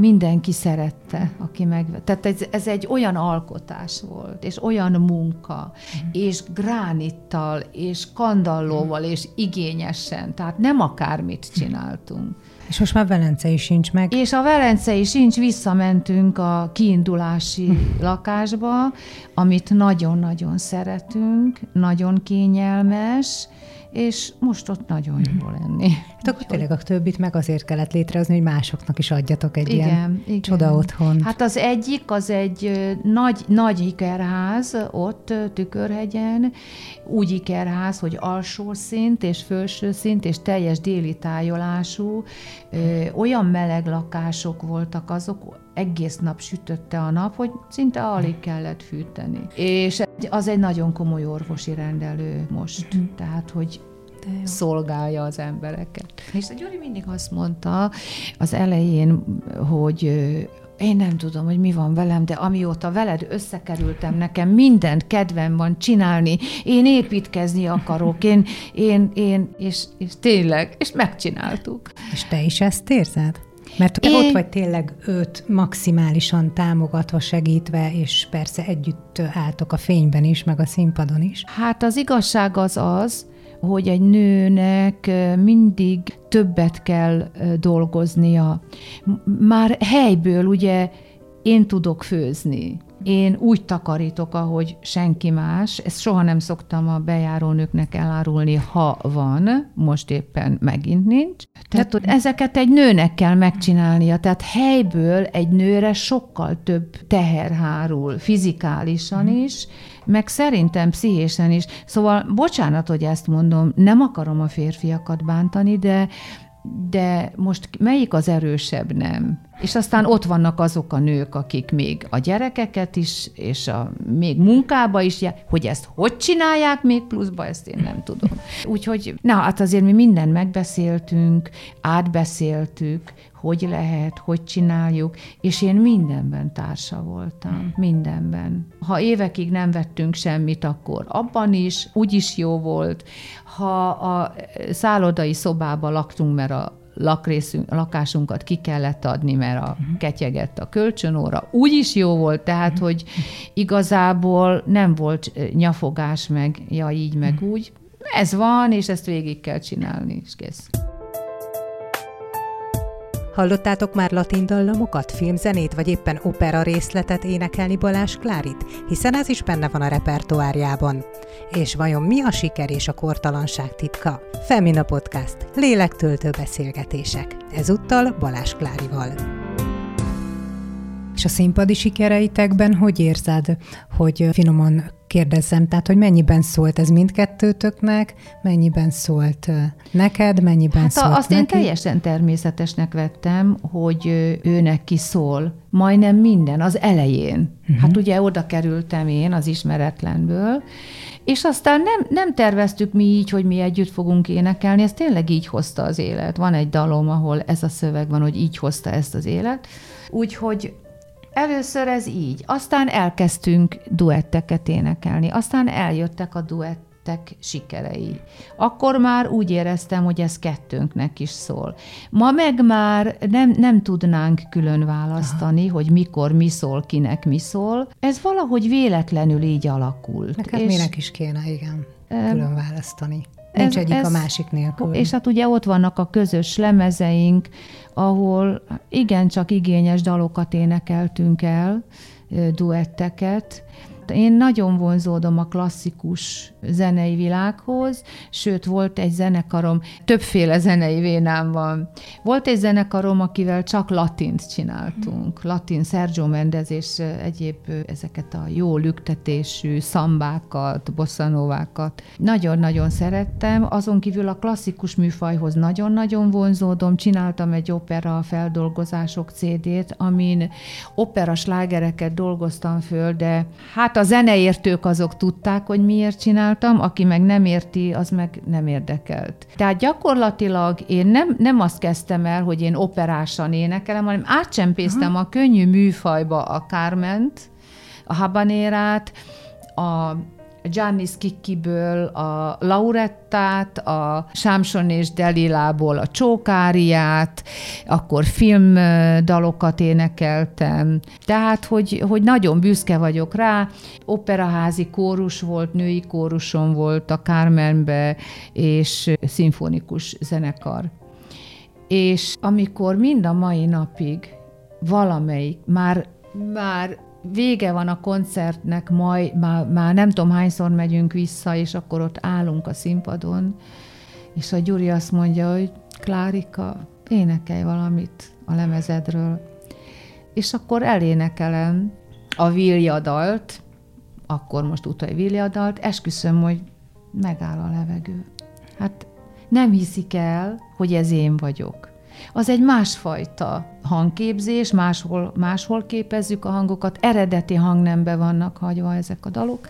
mindenki szerette, aki meg... Tehát ez, ez egy olyan alkotás volt, és olyan munka, mm. és gránittal, és kandallóval, és igényesen, tehát nem akármit csináltunk. És most már Velencei sincs meg. És a Velencei sincs, visszamentünk a kiindulási lakásba, amit nagyon-nagyon szeretünk, nagyon kényelmes, és most ott nagyon jó mhm. lenni. Hát akkor tényleg a többit meg azért kellett létrehozni, hogy másoknak is adjatok egy igen, ilyen igen. csoda otthon. Hát az egyik, az egy nagy, nagy ikerház ott Tükörhegyen, úgy ikerház, hogy alsó szint és felső szint és teljes déli tájolású, olyan meleg lakások voltak azok, egész nap sütötte a nap, hogy szinte alig kellett fűteni. És az egy nagyon komoly orvosi rendelő most, uh-huh. tehát hogy szolgálja az embereket. És a Gyuri mindig azt mondta az elején, hogy én nem tudom, hogy mi van velem, de amióta veled összekerültem, nekem mindent kedvem van csinálni, én építkezni akarok, én, én, én és, és tényleg, és megcsináltuk. És te is ezt érzed? Mert Én... ott vagy tényleg őt maximálisan támogatva, segítve, és persze együtt álltok a fényben is, meg a színpadon is. Hát az igazság az az, hogy egy nőnek mindig többet kell dolgoznia. Már helyből ugye én tudok főzni, én úgy takarítok, ahogy senki más. Ezt soha nem szoktam a bejárónőknek elárulni, ha van, most éppen megint nincs. Tehát tudod, ezeket egy nőnek kell megcsinálnia. Tehát helyből egy nőre sokkal több teher hárul, fizikálisan mhm. is, meg szerintem pszichésen is. Szóval bocsánat, hogy ezt mondom, nem akarom a férfiakat bántani, de de most melyik az erősebb nem? És aztán ott vannak azok a nők, akik még a gyerekeket is, és a, még munkába is, hogy ezt hogy csinálják még pluszba, ezt én nem tudom. Úgyhogy, na hát azért mi mindent megbeszéltünk, átbeszéltük, hogy lehet, hogy csináljuk, és én mindenben társa voltam, hmm. mindenben. Ha évekig nem vettünk semmit, akkor abban is, úgyis jó volt. Ha a szállodai szobába laktunk, mert a lakrészünk, lakásunkat ki kellett adni, mert a uh-huh. ketyegett a kölcsönóra. Úgy is jó volt, tehát, uh-huh. hogy igazából nem volt nyafogás meg, ja így, meg uh-huh. úgy. Ez van, és ezt végig kell csinálni, és kész. Hallottátok már latin dallamokat, filmzenét, vagy éppen opera részletet énekelni Balázs Klárit? Hiszen ez is benne van a repertoárjában. És vajon mi a siker és a kortalanság titka? Femina Podcast. Lélektöltő beszélgetések. Ezúttal Balázs Klárival. És a színpadi sikereitekben hogy érzed, hogy finoman kérdezzem, tehát hogy mennyiben szólt ez mindkettőtöknek, mennyiben szólt neked, mennyiben hát szólt azt neki? én teljesen természetesnek vettem, hogy ő neki szól majdnem minden, az elején. Uh-huh. Hát ugye oda kerültem én az ismeretlenből, és aztán nem, nem terveztük mi így, hogy mi együtt fogunk énekelni, ez tényleg így hozta az élet. Van egy dalom, ahol ez a szöveg van, hogy így hozta ezt az élet. Úgyhogy Először ez így, aztán elkezdtünk duetteket énekelni, aztán eljöttek a duettek sikerei. Akkor már úgy éreztem, hogy ez kettőnknek is szól. Ma meg már nem, nem tudnánk külön választani, Aha. hogy mikor mi szól, kinek mi szól. Ez valahogy véletlenül így alakult. Neked és minek is kéne, igen, külön választani. Nincs ez, egyik ez, a másik nélkül. És hát ugye ott vannak a közös lemezeink, ahol igencsak igényes dalokat énekeltünk el, duetteket, én nagyon vonzódom a klasszikus zenei világhoz, sőt, volt egy zenekarom, többféle zenei vénám van. Volt egy zenekarom, akivel csak latint csináltunk. Latin, Sergio Mendez és egyéb ezeket a jó lüktetésű szambákat, bosszanovákat. Nagyon-nagyon szerettem, azon kívül a klasszikus műfajhoz nagyon-nagyon vonzódom. Csináltam egy opera feldolgozások CD-t, amin opera slágereket dolgoztam föl, de hát a zeneértők azok tudták, hogy miért csináltam, aki meg nem érti, az meg nem érdekelt. Tehát gyakorlatilag én nem, nem azt kezdtem el, hogy én operásan énekelem, hanem átcsempésztem a könnyű műfajba a Kárment, a habanérát, a Gianni Skikkiből a Laurettát, a Sámson és Delilából a Csókáriát, akkor filmdalokat énekeltem. Tehát, hogy, hogy nagyon büszke vagyok rá. Operaházi kórus volt, női kórusom volt a Carmenbe, és szimfonikus zenekar. És amikor mind a mai napig valamelyik, már, már vége van a koncertnek, majd már, már nem tudom hányszor megyünk vissza, és akkor ott állunk a színpadon, és a Gyuri azt mondja, hogy Klárika, énekelj valamit a lemezedről. És akkor elénekelem a Vilja dalt, akkor most utai Vilja dalt, esküszöm, hogy megáll a levegő. Hát nem hiszik el, hogy ez én vagyok az egy másfajta hangképzés, máshol, máshol képezzük a hangokat, eredeti hangnembe vannak hagyva ezek a dalok,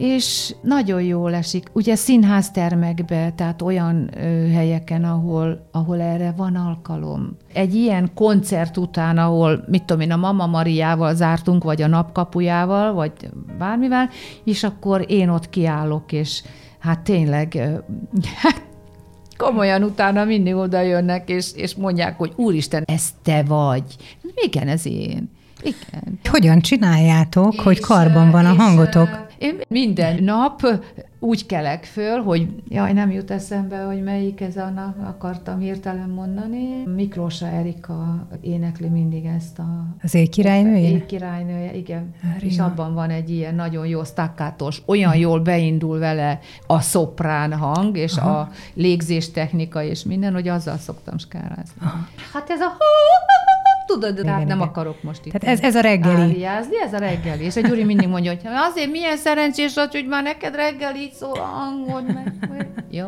és nagyon jól esik. Ugye színháztermekbe, tehát olyan ö, helyeken, ahol, ahol erre van alkalom. Egy ilyen koncert után, ahol, mit tudom én, a Mama Mariával zártunk, vagy a napkapujával, vagy bármivel, és akkor én ott kiállok, és hát tényleg, hát komolyan utána mindig oda jönnek, és, és mondják, hogy úristen, ez te vagy. Igen, ez én. Igen. Hogyan csináljátok, és, hogy karban van a hangotok? Én minden nap úgy kelek föl, hogy jaj, nem jut eszembe, hogy melyik ez a akartam hirtelen mondani. Miklósa Erika énekli mindig ezt a... Az éjkirálynője? Éjkirálynője, igen. Ríma. És abban van egy ilyen nagyon jó stakkátos, olyan jól beindul vele a szoprán hang, és Aha. a légzés technika és minden, hogy azzal szoktam skárázni. Aha. Hát ez a tudod, igen, hát nem igen. akarok most itt. Tehát ez, ez a reggeli. Áriázni, ez a reggeli. És a Gyuri mindig mondja, hogy azért milyen szerencsés vagy, hogy már neked reggel így szól a hangod, meg. Jó.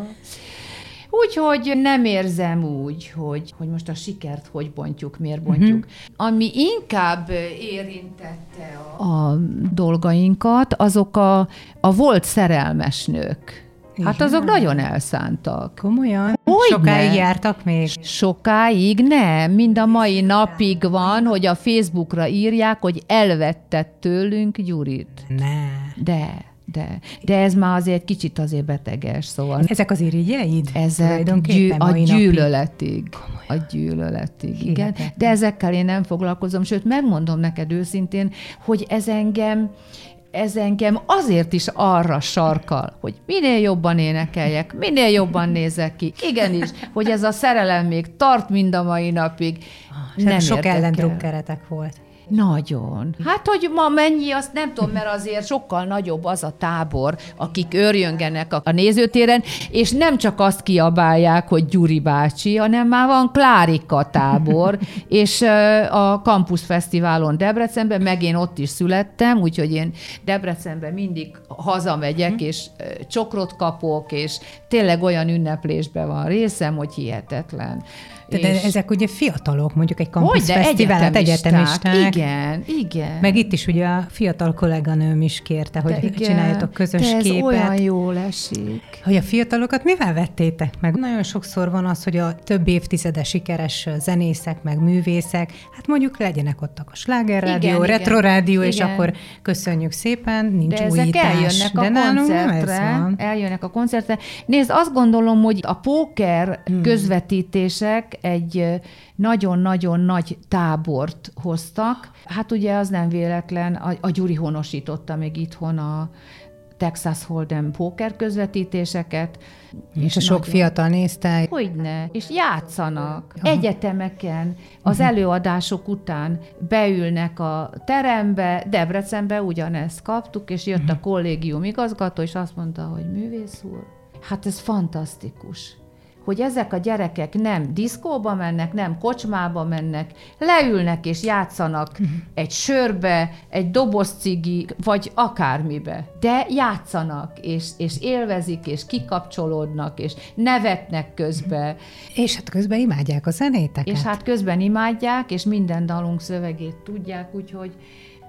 Úgyhogy nem érzem úgy, hogy, hogy most a sikert hogy bontjuk, miért bontjuk. Uh-huh. Ami inkább érintette a, a dolgainkat, azok a, a volt szerelmes nők Hát Igen. azok nagyon elszántak. Komolyan? Hogyne. Sokáig jártak még? Sokáig nem, mind a mai napig van, hogy a Facebookra írják, hogy elvetted tőlünk Gyurit. Ne. De, de, de ez már azért kicsit azért beteges, szóval Ezek az irigyeid? ezek gyű, a gyűlöletig. A gyűlöletig, igen. De ezekkel én nem foglalkozom, sőt, megmondom neked őszintén, hogy ez engem, ez engem azért is arra sarkal, hogy minél jobban énekeljek, minél jobban nézek ki. Igenis, hogy ez a szerelem még tart mind a mai napig. És hát sok érdekel. ellendrukkeretek volt. Nagyon. Hát, hogy ma mennyi, azt nem tudom, mert azért sokkal nagyobb az a tábor, akik örjöngenek a, nézőtéren, és nem csak azt kiabálják, hogy Gyuri bácsi, hanem már van Klárika tábor, és a Campus Fesztiválon Debrecenben, meg én ott is születtem, úgyhogy én Debrecenben mindig hazamegyek, és ö, csokrot kapok, és tényleg olyan ünneplésben van részem, hogy hihetetlen. De, de És- ezek ugye fiatalok, mondjuk egy campus hogy, de fesztivál, hát egyetemisták. egyetemisták. Igen, igen. Meg itt is ugye a fiatal kolléganőm is kérte, hogy De igen, csináljatok közös de ez képet. olyan jól esik. Hogy a fiatalokat mivel vettétek meg? Nagyon sokszor van az, hogy a több évtizede sikeres zenészek, meg művészek, hát mondjuk legyenek ott a slágerrádió, retrorádió, és akkor köszönjük szépen, nincs De ezek újítás. eljönnek a de ez koncertre. Eljönnek a koncertre. Nézd, azt gondolom, hogy a póker hmm. közvetítések egy nagyon-nagyon nagy tábort hoztak. Hát ugye az nem véletlen, a, a Gyuri honosította még itthon a Texas Hold'em póker közvetítéseket. És a sok nagyon- fiatal nézte. Hogyne, és játszanak. Egyetemeken, az előadások után beülnek a terembe, Debrecenbe ugyanezt kaptuk, és jött a kollégium igazgató, és azt mondta, hogy művész úr, hát ez fantasztikus hogy ezek a gyerekek nem diszkóba mennek, nem kocsmába mennek, leülnek és játszanak egy sörbe, egy doboz cigi, vagy akármibe. De játszanak, és, és élvezik, és kikapcsolódnak, és nevetnek közbe, És hát közben imádják a zenéteket. és hát közben imádják, és minden dalunk szövegét tudják, úgyhogy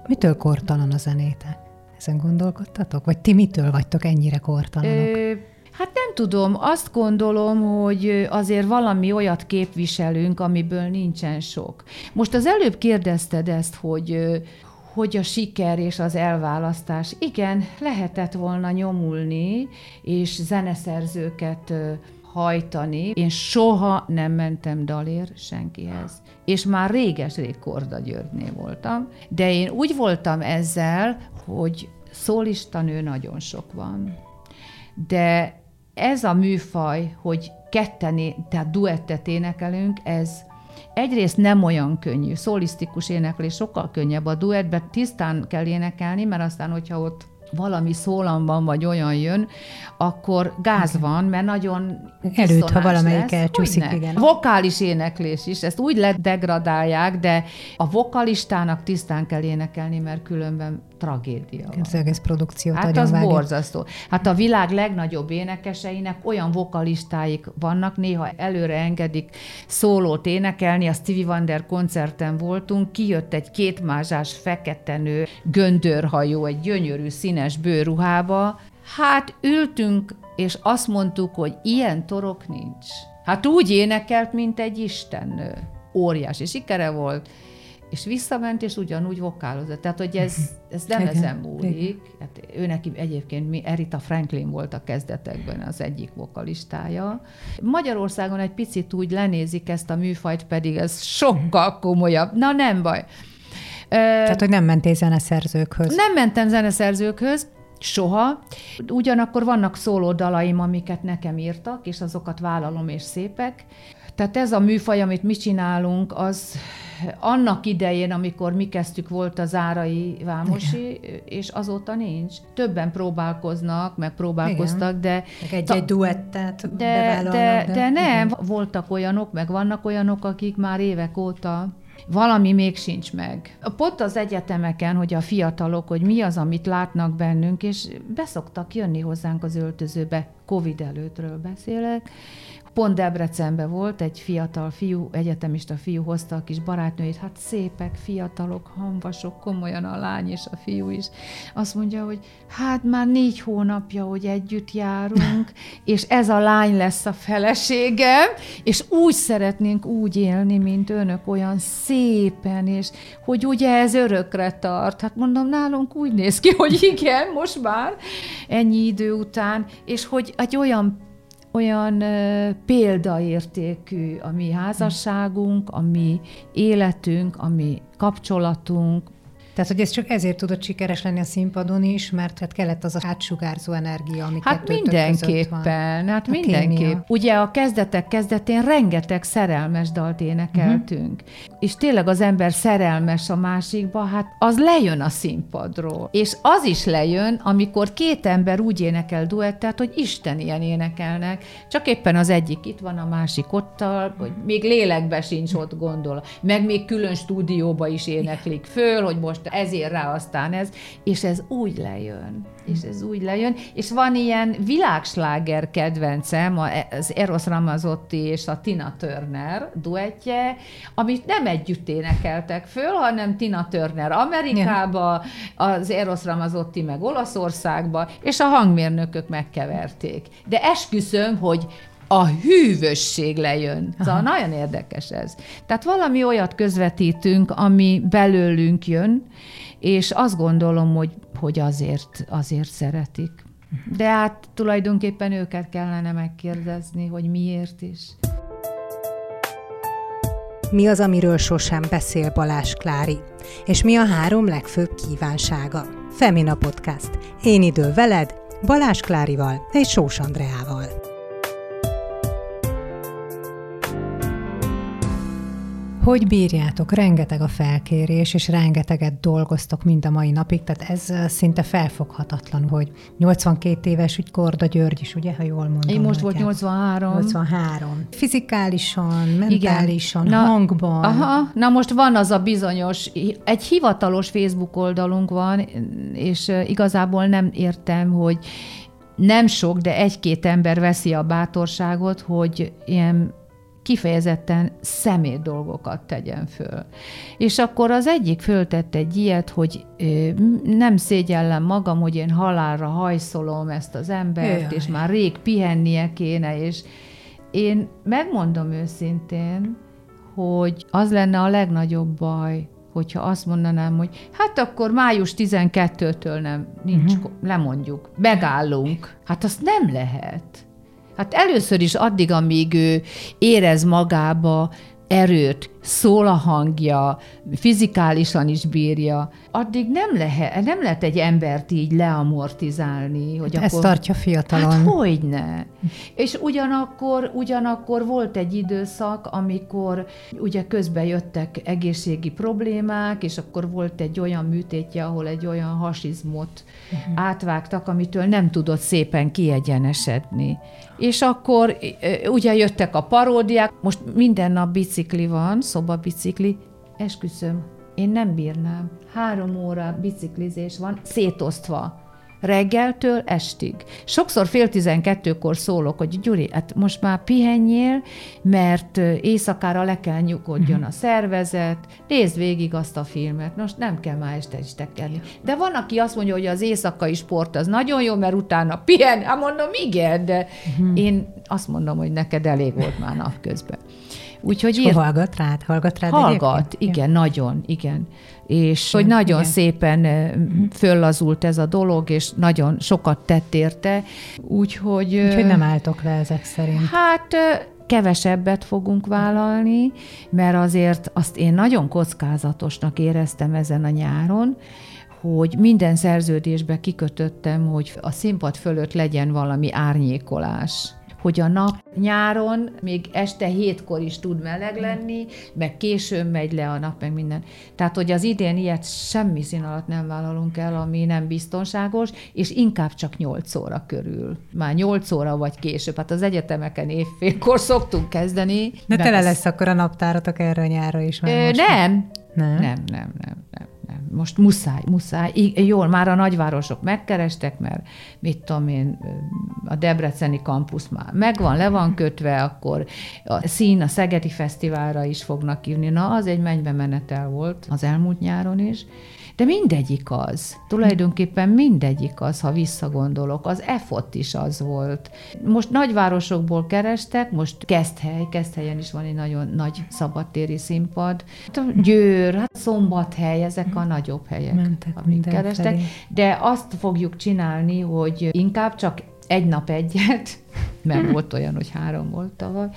Mitől kortalan a zenétek? Ezen gondolkodtatok? Vagy ti mitől vagytok ennyire kortalanok? Ö, hát nem tudom, azt gondolom, hogy azért valami olyat képviselünk, amiből nincsen sok. Most az előbb kérdezted ezt, hogy hogy a siker és az elválasztás. Igen, lehetett volna nyomulni, és zeneszerzőket hajtani. Én soha nem mentem dalér senkihez. És már réges-rég Korda Györgynél voltam, de én úgy voltam ezzel, hogy szólista nő nagyon sok van. De ez a műfaj, hogy ketten, tehát duettet énekelünk, ez egyrészt nem olyan könnyű. Szólisztikus éneklés sokkal könnyebb. A duettben tisztán kell énekelni, mert aztán, hogyha ott valami szólamban vagy olyan jön, akkor gáz van, mert nagyon Előtt, ha valamelyik lesz. elcsúszik, Hogyne? igen. Vokális éneklés is, ezt úgy ledegradálják, de a vokalistának tisztán kell énekelni, mert különben tragédia van. Az egész produkciót Hát az agyonvágja. borzasztó. Hát a világ legnagyobb énekeseinek olyan vokalistáik vannak, néha előre engedik szólót énekelni. A Stevie Wonder koncerten voltunk, kijött egy kétmázsás fekete nő, göndörhajó, egy gyönyörű színes bőruhába. Hát ültünk, és azt mondtuk, hogy ilyen torok nincs. Hát úgy énekelt, mint egy istennő. Óriási sikere volt és visszament, és ugyanúgy vokálozott. Tehát, hogy ez, ez nem Igen, ezen múlik. Hát ő neki egyébként mi, Erita Franklin volt a kezdetekben az egyik vokalistája. Magyarországon egy picit úgy lenézik ezt a műfajt, pedig ez sokkal komolyabb. Na nem baj. Tehát, hogy nem mentél zeneszerzőkhöz. nem mentem zeneszerzőkhöz, soha. Ugyanakkor vannak szóló dalaim, amiket nekem írtak, és azokat vállalom, és szépek. Tehát ez a műfaj, amit mi csinálunk, az annak idején, amikor mi kezdtük, volt az Árai Vámosi, és azóta nincs. Többen próbálkoznak, meg próbálkoztak, de Meg egy-egy duettet de, bevállalnak, de, de nem, voltak olyanok, meg vannak olyanok, akik már évek óta valami még sincs meg. Pont az egyetemeken, hogy a fiatalok, hogy mi az, amit látnak bennünk, és beszoktak jönni hozzánk az öltözőbe, Covid előttről beszélek, Pont Debrecenben volt egy fiatal fiú, egyetemista fiú hozta a kis barátnőjét, hát szépek, fiatalok, hamvasok, komolyan a lány és a fiú is. Azt mondja, hogy hát már négy hónapja, hogy együtt járunk, és ez a lány lesz a feleségem, és úgy szeretnénk úgy élni, mint önök, olyan szépen, és hogy ugye ez örökre tart. Hát mondom, nálunk úgy néz ki, hogy igen, most már ennyi idő után, és hogy egy olyan olyan példaértékű a mi házasságunk, a mi életünk, a mi kapcsolatunk, tehát, hogy ez csak ezért tudott sikeres lenni a színpadon is, mert hát kellett az a átsugárzó energia, ami Hát mindenképpen, hát a mindenképp. Kémia. Ugye a kezdetek kezdetén rengeteg szerelmes dalt énekeltünk, uh-huh. és tényleg az ember szerelmes a másikba, hát az lejön a színpadról. És az is lejön, amikor két ember úgy énekel duettet, hogy Isten ilyen énekelnek, csak éppen az egyik itt van, a másik ottal, hogy még lélekbe sincs ott gondol, meg még külön stúdióba is éneklik föl, hogy most ezért rá aztán ez, és ez úgy lejön, és ez úgy lejön, és van ilyen világsláger kedvencem, az Eros Ramazotti és a Tina Turner duettje, amit nem együtt énekeltek föl, hanem Tina Turner Amerikába, az Eros Ramazotti meg Olaszországba, és a hangmérnökök megkeverték. De esküszöm, hogy a hűvösség lejön. Szóval Aha. nagyon érdekes ez. Tehát valami olyat közvetítünk, ami belőlünk jön, és azt gondolom, hogy, hogy azért, azért szeretik. De hát tulajdonképpen őket kellene megkérdezni, hogy miért is. Mi az, amiről sosem beszél Balázs Klári? És mi a három legfőbb kívánsága? Femina Podcast. Én idő veled, Balázs Klárival és Sós Andreával. Hogy bírjátok? Rengeteg a felkérés, és rengeteget dolgoztok mind a mai napig, tehát ez szinte felfoghatatlan, hogy 82 éves, úgy Korda György is, ugye, ha jól mondom. Én most volt 83. 83. Fizikálisan, mentálisan, Na, hangban. Aha, na most van az a bizonyos, egy hivatalos Facebook oldalunk van, és igazából nem értem, hogy nem sok, de egy-két ember veszi a bátorságot, hogy ilyen kifejezetten szemét dolgokat tegyen föl. És akkor az egyik föltett egy ilyet, hogy nem szégyellem magam, hogy én halálra hajszolom ezt az embert, Jaj. és már rég pihennie kéne, és én megmondom őszintén, hogy az lenne a legnagyobb baj, hogyha azt mondanám, hogy hát akkor május 12-től nem, nincs, uh-huh. lemondjuk, megállunk. Hát azt nem lehet. Hát először is addig, amíg ő érez magába erőt, szól a hangja, fizikálisan is bírja, addig nem lehet, nem lehet egy embert így leamortizálni. Hogy Ez akkor, tartja fiatalon. Hát hogyne. És ugyanakkor, ugyanakkor volt egy időszak, amikor ugye közben jöttek egészségi problémák, és akkor volt egy olyan műtétje, ahol egy olyan hasizmot uh-huh. átvágtak, amitől nem tudott szépen kiegyenesedni. És akkor ugye jöttek a paródiák, most minden nap bicikli van, szobabicikli, esküszöm, én nem bírnám. Három óra biciklizés van, szétosztva reggeltől estig. Sokszor fél tizenkettőkor szólok, hogy Gyuri, hát most már pihenjél, mert éjszakára le kell nyugodjon mhm. a szervezet, nézd végig azt a filmet, most nem kell már este is tekerni. De van, aki azt mondja, hogy az éjszakai sport az nagyon jó, mert utána pihen. Hát mondom, igen, de uh-huh. én azt mondom, hogy neked elég volt már napközben. Úgyhogy ír... hallgat rád, hallgat rád Hallgat, egyébként? igen, ja. nagyon, igen. És hogy nagyon igen. szépen mhm. föllazult ez a dolog, és nagyon sokat tett érte, úgyhogy... Úgyhogy nem álltok le ezek szerint. Hát kevesebbet fogunk vállalni, mert azért azt én nagyon kockázatosnak éreztem ezen a nyáron, hogy minden szerződésbe kikötöttem, hogy a színpad fölött legyen valami árnyékolás hogy a nap nyáron még este hétkor is tud meleg lenni, meg későn megy le a nap, meg minden. Tehát, hogy az idén ilyet semmi szín alatt nem vállalunk el, ami nem biztonságos, és inkább csak 8 óra körül. Már 8 óra vagy később. Hát az egyetemeken évfélkor szoktunk kezdeni. De tele lesz akkor a naptáratok erre a nyára is. Ö, nem. nem. Nem, nem, nem, nem nem. Most muszáj, muszáj. Jól, már a nagyvárosok megkerestek, mert mit tudom én, a Debreceni kampusz már megvan, le van kötve, akkor a szín a Szegedi Fesztiválra is fognak írni. Na, az egy mennybe menetel volt az elmúlt nyáron is. De mindegyik az. Tulajdonképpen mindegyik az, ha visszagondolok. Az EFOT is az volt. Most nagyvárosokból kerestek, most Keszthely, Keszthelyen is van egy nagyon nagy szabadtéri színpad. Győr, hát Szombathely, ezek a nagyobb helyek, Mentek amik kerestek. felé. De azt fogjuk csinálni, hogy inkább csak egy nap egyet, mert volt olyan, hogy három volt tavaly,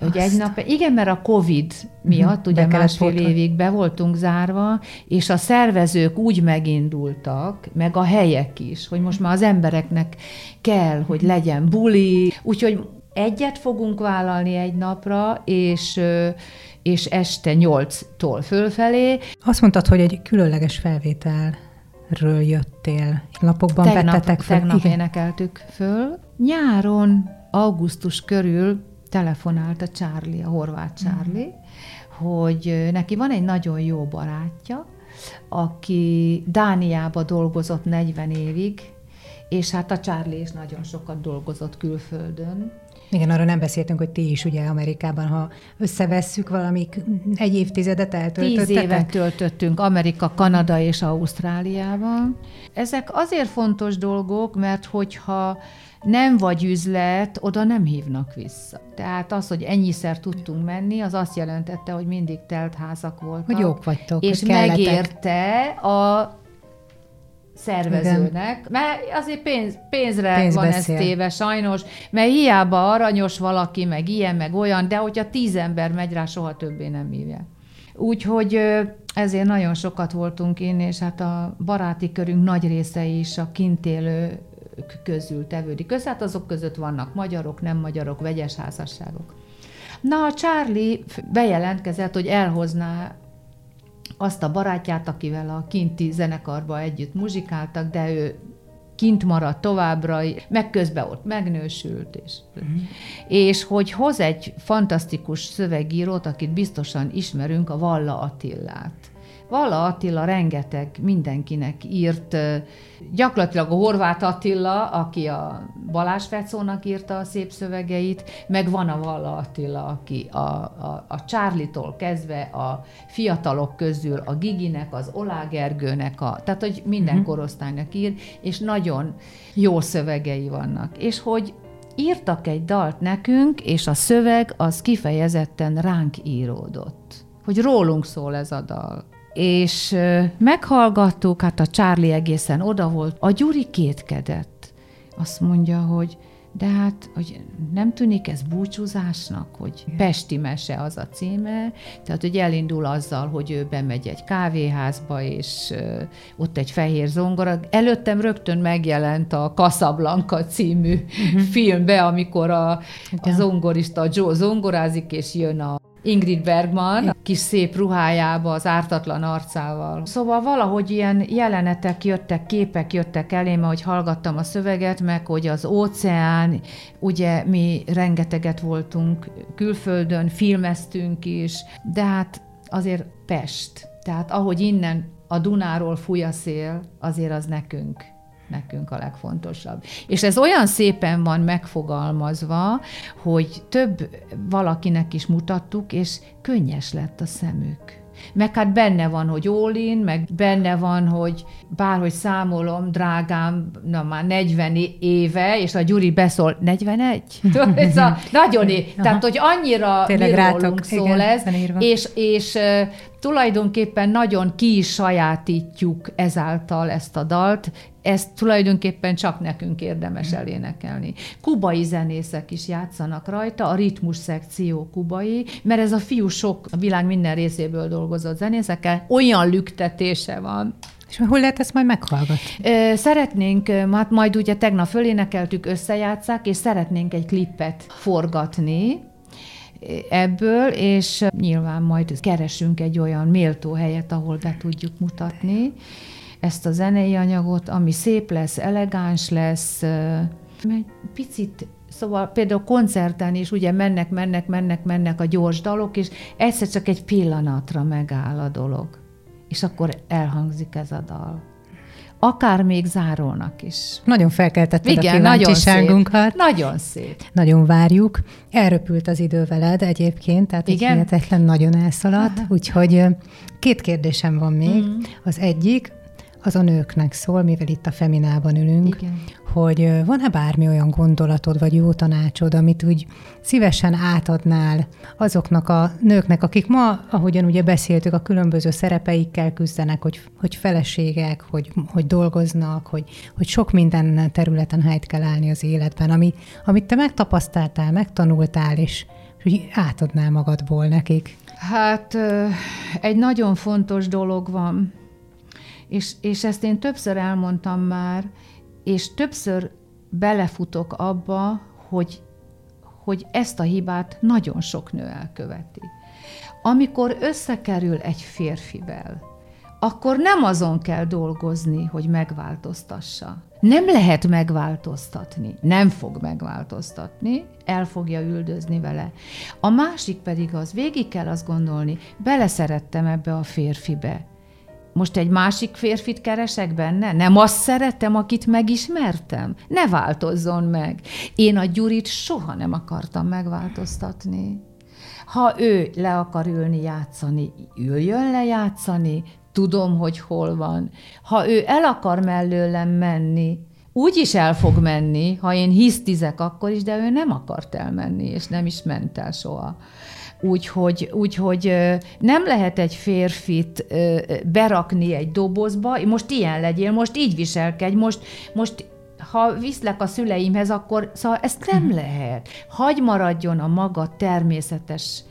hogy egy nap, igen, mert a Covid miatt, ugye Be kellett másfél pótolni. évig be voltunk zárva, és a szervezők úgy megindultak, meg a helyek is, hogy most már az embereknek kell, hogy legyen buli, úgyhogy egyet fogunk vállalni egy napra, és és este nyolctól fölfelé. Azt mondtad, hogy egy különleges felvételről jöttél. Lapokban Tegnap, vettetek fel. tegnap Igen. énekeltük föl. Nyáron, augusztus körül telefonált a Charlie, a horvát Charlie, hogy ö, neki van egy nagyon jó barátja, aki Dániába dolgozott 40 évig, és hát a Charlie is nagyon sokat dolgozott külföldön, Igen, arra nem beszéltünk, hogy ti is ugye Amerikában, ha összevesszük valamik egy évtizedet eltöltöttetek. Tíz évet töltöttünk Amerika, Kanada és Ausztráliában. Ezek azért fontos dolgok, mert hogyha nem vagy üzlet, oda nem hívnak vissza. Tehát az, hogy ennyiszer tudtunk menni, az azt jelentette, hogy mindig telt házak voltak. Hogy jók vagytok, És megérte a szervezőnek, mert azért pénz, pénzre Pénz van ez beszél. téve sajnos, mert hiába aranyos valaki, meg ilyen, meg olyan, de hogyha tíz ember megy rá, soha többé nem hívják. Úgyhogy ezért nagyon sokat voltunk én, és hát a baráti körünk nagy része is a kint élők közül tevődik össze. Hát azok között vannak magyarok, nem magyarok, vegyes házasságok. Na, a Charlie bejelentkezett, hogy elhozná azt a barátját, akivel a kinti zenekarba együtt muzsikáltak, de ő kint maradt továbbra, meg közben ott megnősült, és, uh-huh. és hogy hoz egy fantasztikus szövegírót, akit biztosan ismerünk, a Valla Attillát. Valla Attila rengeteg mindenkinek írt, gyakorlatilag a Horváth Attila, aki a Balázs Fecónak írta a szép szövegeit, meg van a Valla Attila, aki a, a, a Charlie-tól kezdve a fiatalok közül a Giginek, az Olá Gergőnek, a, tehát hogy minden uh-huh. korosztálynak ír, és nagyon jó szövegei vannak. És hogy írtak egy dalt nekünk, és a szöveg az kifejezetten ránk íródott. Hogy rólunk szól ez a dal. És meghallgattuk, hát a Charlie egészen oda volt. A Gyuri kétkedett. Azt mondja, hogy de hát, hogy nem tűnik ez búcsúzásnak, hogy Pesti mese az a címe, tehát, hogy elindul azzal, hogy ő bemegy egy kávéházba, és ott egy fehér zongora. Előttem rögtön megjelent a Casablanca című uh-huh. filmbe, amikor a, a zongorista Joe zongorázik, és jön a Ingrid Bergman, kis szép ruhájába, az ártatlan arcával. Szóval valahogy ilyen jelenetek jöttek, képek jöttek elém, hogy hallgattam a szöveget, meg hogy az óceán, ugye mi rengeteget voltunk külföldön, filmeztünk is, de hát azért Pest. Tehát ahogy innen a Dunáról fúj a szél, azért az nekünk nekünk a legfontosabb. És ez olyan szépen van megfogalmazva, hogy több valakinek is mutattuk, és könnyes lett a szemük. Meg hát benne van, hogy Ólin, meg benne van, hogy bárhogy számolom, drágám, na már 40 éve, és a Gyuri beszól, 41? Tudod, ez a nagyon é- Tehát, hogy annyira Tényleg rátok, szól igen, ez, és, és tulajdonképpen nagyon ki is sajátítjuk ezáltal ezt a dalt, ezt tulajdonképpen csak nekünk érdemes elénekelni. Kubai zenészek is játszanak rajta, a ritmus szekció kubai, mert ez a fiú sok a világ minden részéből dolgozott zenészekkel, olyan lüktetése van, És hol lehet ezt majd meghallgatni? Szeretnénk, hát majd ugye tegnap fölénekeltük, összejátszák, és szeretnénk egy klippet forgatni ebből, és nyilván majd keresünk egy olyan méltó helyet, ahol be tudjuk mutatni ezt a zenei anyagot, ami szép lesz, elegáns lesz, egy picit Szóval például koncerten is ugye mennek, mennek, mennek, mennek a gyors dalok, és egyszer csak egy pillanatra megáll a dolog. És akkor elhangzik ez a dal akár még zárolnak is. Nagyon felkeltetted Igen, a kíváncsiságunkat. Nagyon szép. Nagyon szép. Nagyon várjuk. Elröpült az idő veled egyébként, tehát Igen? hihetetlen nagyon elszaladt, úgyhogy két kérdésem van még. Mm. Az egyik, az a nőknek szól, mivel itt a Feminában ülünk, Igen. hogy van-e bármi olyan gondolatod, vagy jó tanácsod, amit úgy szívesen átadnál azoknak a nőknek, akik ma, ahogyan ugye beszéltük, a különböző szerepeikkel küzdenek, hogy, hogy feleségek, hogy, hogy dolgoznak, hogy, hogy sok minden területen helyt kell állni az életben, ami, amit te megtapasztaltál, megtanultál, és hogy átadnál magadból nekik. Hát egy nagyon fontos dolog van, és, és ezt én többször elmondtam már, és többször belefutok abba, hogy, hogy ezt a hibát nagyon sok nő elköveti. Amikor összekerül egy férfivel, akkor nem azon kell dolgozni, hogy megváltoztassa. Nem lehet megváltoztatni, nem fog megváltoztatni, el fogja üldözni vele. A másik pedig az, végig kell azt gondolni, beleszerettem ebbe a férfibe, most egy másik férfit keresek benne? Nem azt szeretem, akit megismertem? Ne változzon meg. Én a Gyurit soha nem akartam megváltoztatni. Ha ő le akar ülni játszani, üljön le játszani, tudom, hogy hol van. Ha ő el akar mellőlem menni, úgy is el fog menni, ha én hisztizek akkor is, de ő nem akart elmenni, és nem is ment el soha. Úgyhogy, úgyhogy nem lehet egy férfit berakni egy dobozba, most ilyen legyél, most így viselkedj, most, most ha viszlek a szüleimhez, akkor szóval ezt nem mhm. lehet. Hagy maradjon a maga természetes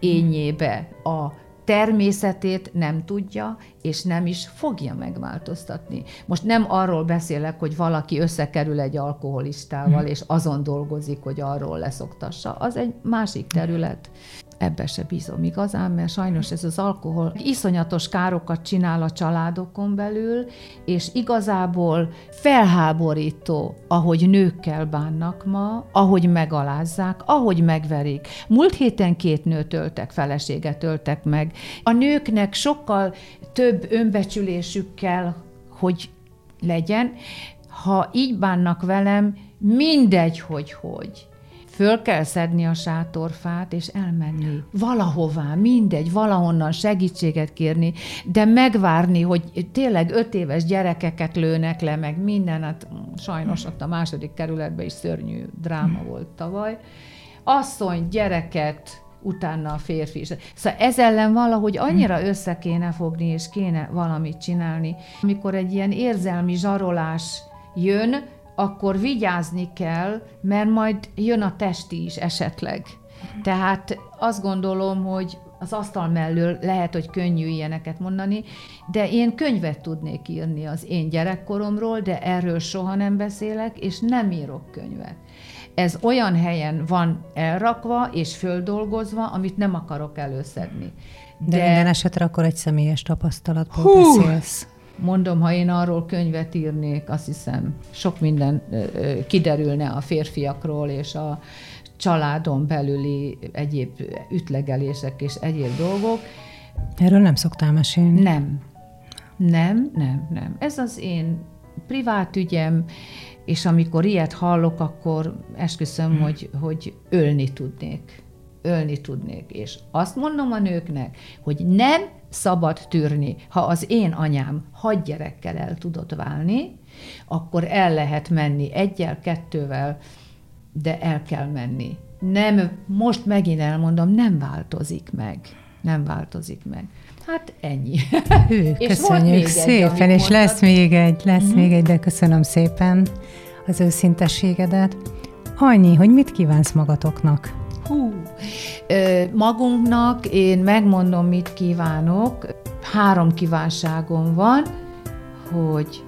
ényébe a természetét nem tudja, és nem is fogja megváltoztatni. Most nem arról beszélek, hogy valaki összekerül egy alkoholistával, mhm. és azon dolgozik, hogy arról leszoktassa. Az egy másik terület ebbe se bízom igazán, mert sajnos ez az alkohol iszonyatos károkat csinál a családokon belül, és igazából felháborító, ahogy nőkkel bánnak ma, ahogy megalázzák, ahogy megverik. Múlt héten két nőt öltek, feleséget öltek meg. A nőknek sokkal több önbecsülésük kell, hogy legyen. Ha így bánnak velem, mindegy, hogy hogy föl kell szedni a sátorfát, és elmenni valahová, mindegy, valahonnan segítséget kérni, de megvárni, hogy tényleg öt éves gyerekeket lőnek le, meg minden, hát sajnos ott a második kerületben is szörnyű dráma volt tavaly. Asszony, gyereket, utána a férfi is. Szóval ez ellen valahogy annyira össze kéne fogni, és kéne valamit csinálni. Amikor egy ilyen érzelmi zsarolás jön, akkor vigyázni kell, mert majd jön a testi is esetleg. Tehát azt gondolom, hogy az asztal mellől lehet, hogy könnyű ilyeneket mondani, de én könyvet tudnék írni az én gyerekkoromról, de erről soha nem beszélek, és nem írok könyvet. Ez olyan helyen van elrakva és földolgozva, amit nem akarok előszedni. De, de minden esetre akkor egy személyes tapasztalatból hú, beszélsz. Mondom, ha én arról könyvet írnék, azt hiszem, sok minden kiderülne a férfiakról és a családon belüli egyéb ütlegelések és egyéb dolgok. Erről nem szoktál mesélni? Nem. Nem, nem, nem. Ez az én privát ügyem, és amikor ilyet hallok, akkor esküszöm, hmm. hogy, hogy ölni tudnék. Ölni tudnék. És azt mondom a nőknek, hogy nem szabad tűrni. Ha az én anyám hat gyerekkel el tudott válni, akkor el lehet menni egyel, kettővel, de el kell menni. Nem, most megint elmondom, nem változik meg. Nem változik meg. Hát ennyi. Hű, és köszönjük szépen, egy, és lesz még egy, lesz mm-hmm. még egy, de köszönöm szépen az őszintességedet. Annyi, hogy mit kívánsz magatoknak? Hú, magunknak én megmondom, mit kívánok. Három kívánságom van, hogy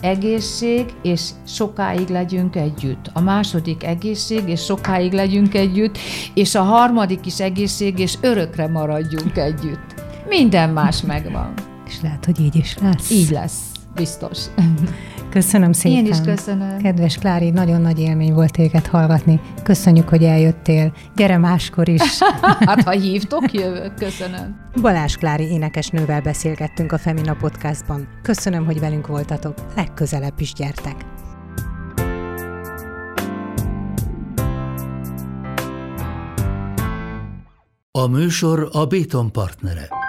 egészség, és sokáig legyünk együtt. A második egészség, és sokáig legyünk együtt, és a harmadik is egészség, és örökre maradjunk együtt. Minden más megvan. És lehet, hogy így is lesz. Így lesz, biztos. Köszönöm szépen. Én is köszönöm. Kedves Klári, nagyon nagy élmény volt téged hallgatni. Köszönjük, hogy eljöttél. Gyere máskor is. hát, ha hívtok, jövök. Köszönöm. Balázs Klári énekesnővel beszélgettünk a Femina Podcastban. Köszönöm, hogy velünk voltatok. Legközelebb is gyertek. A műsor a Béton partnere.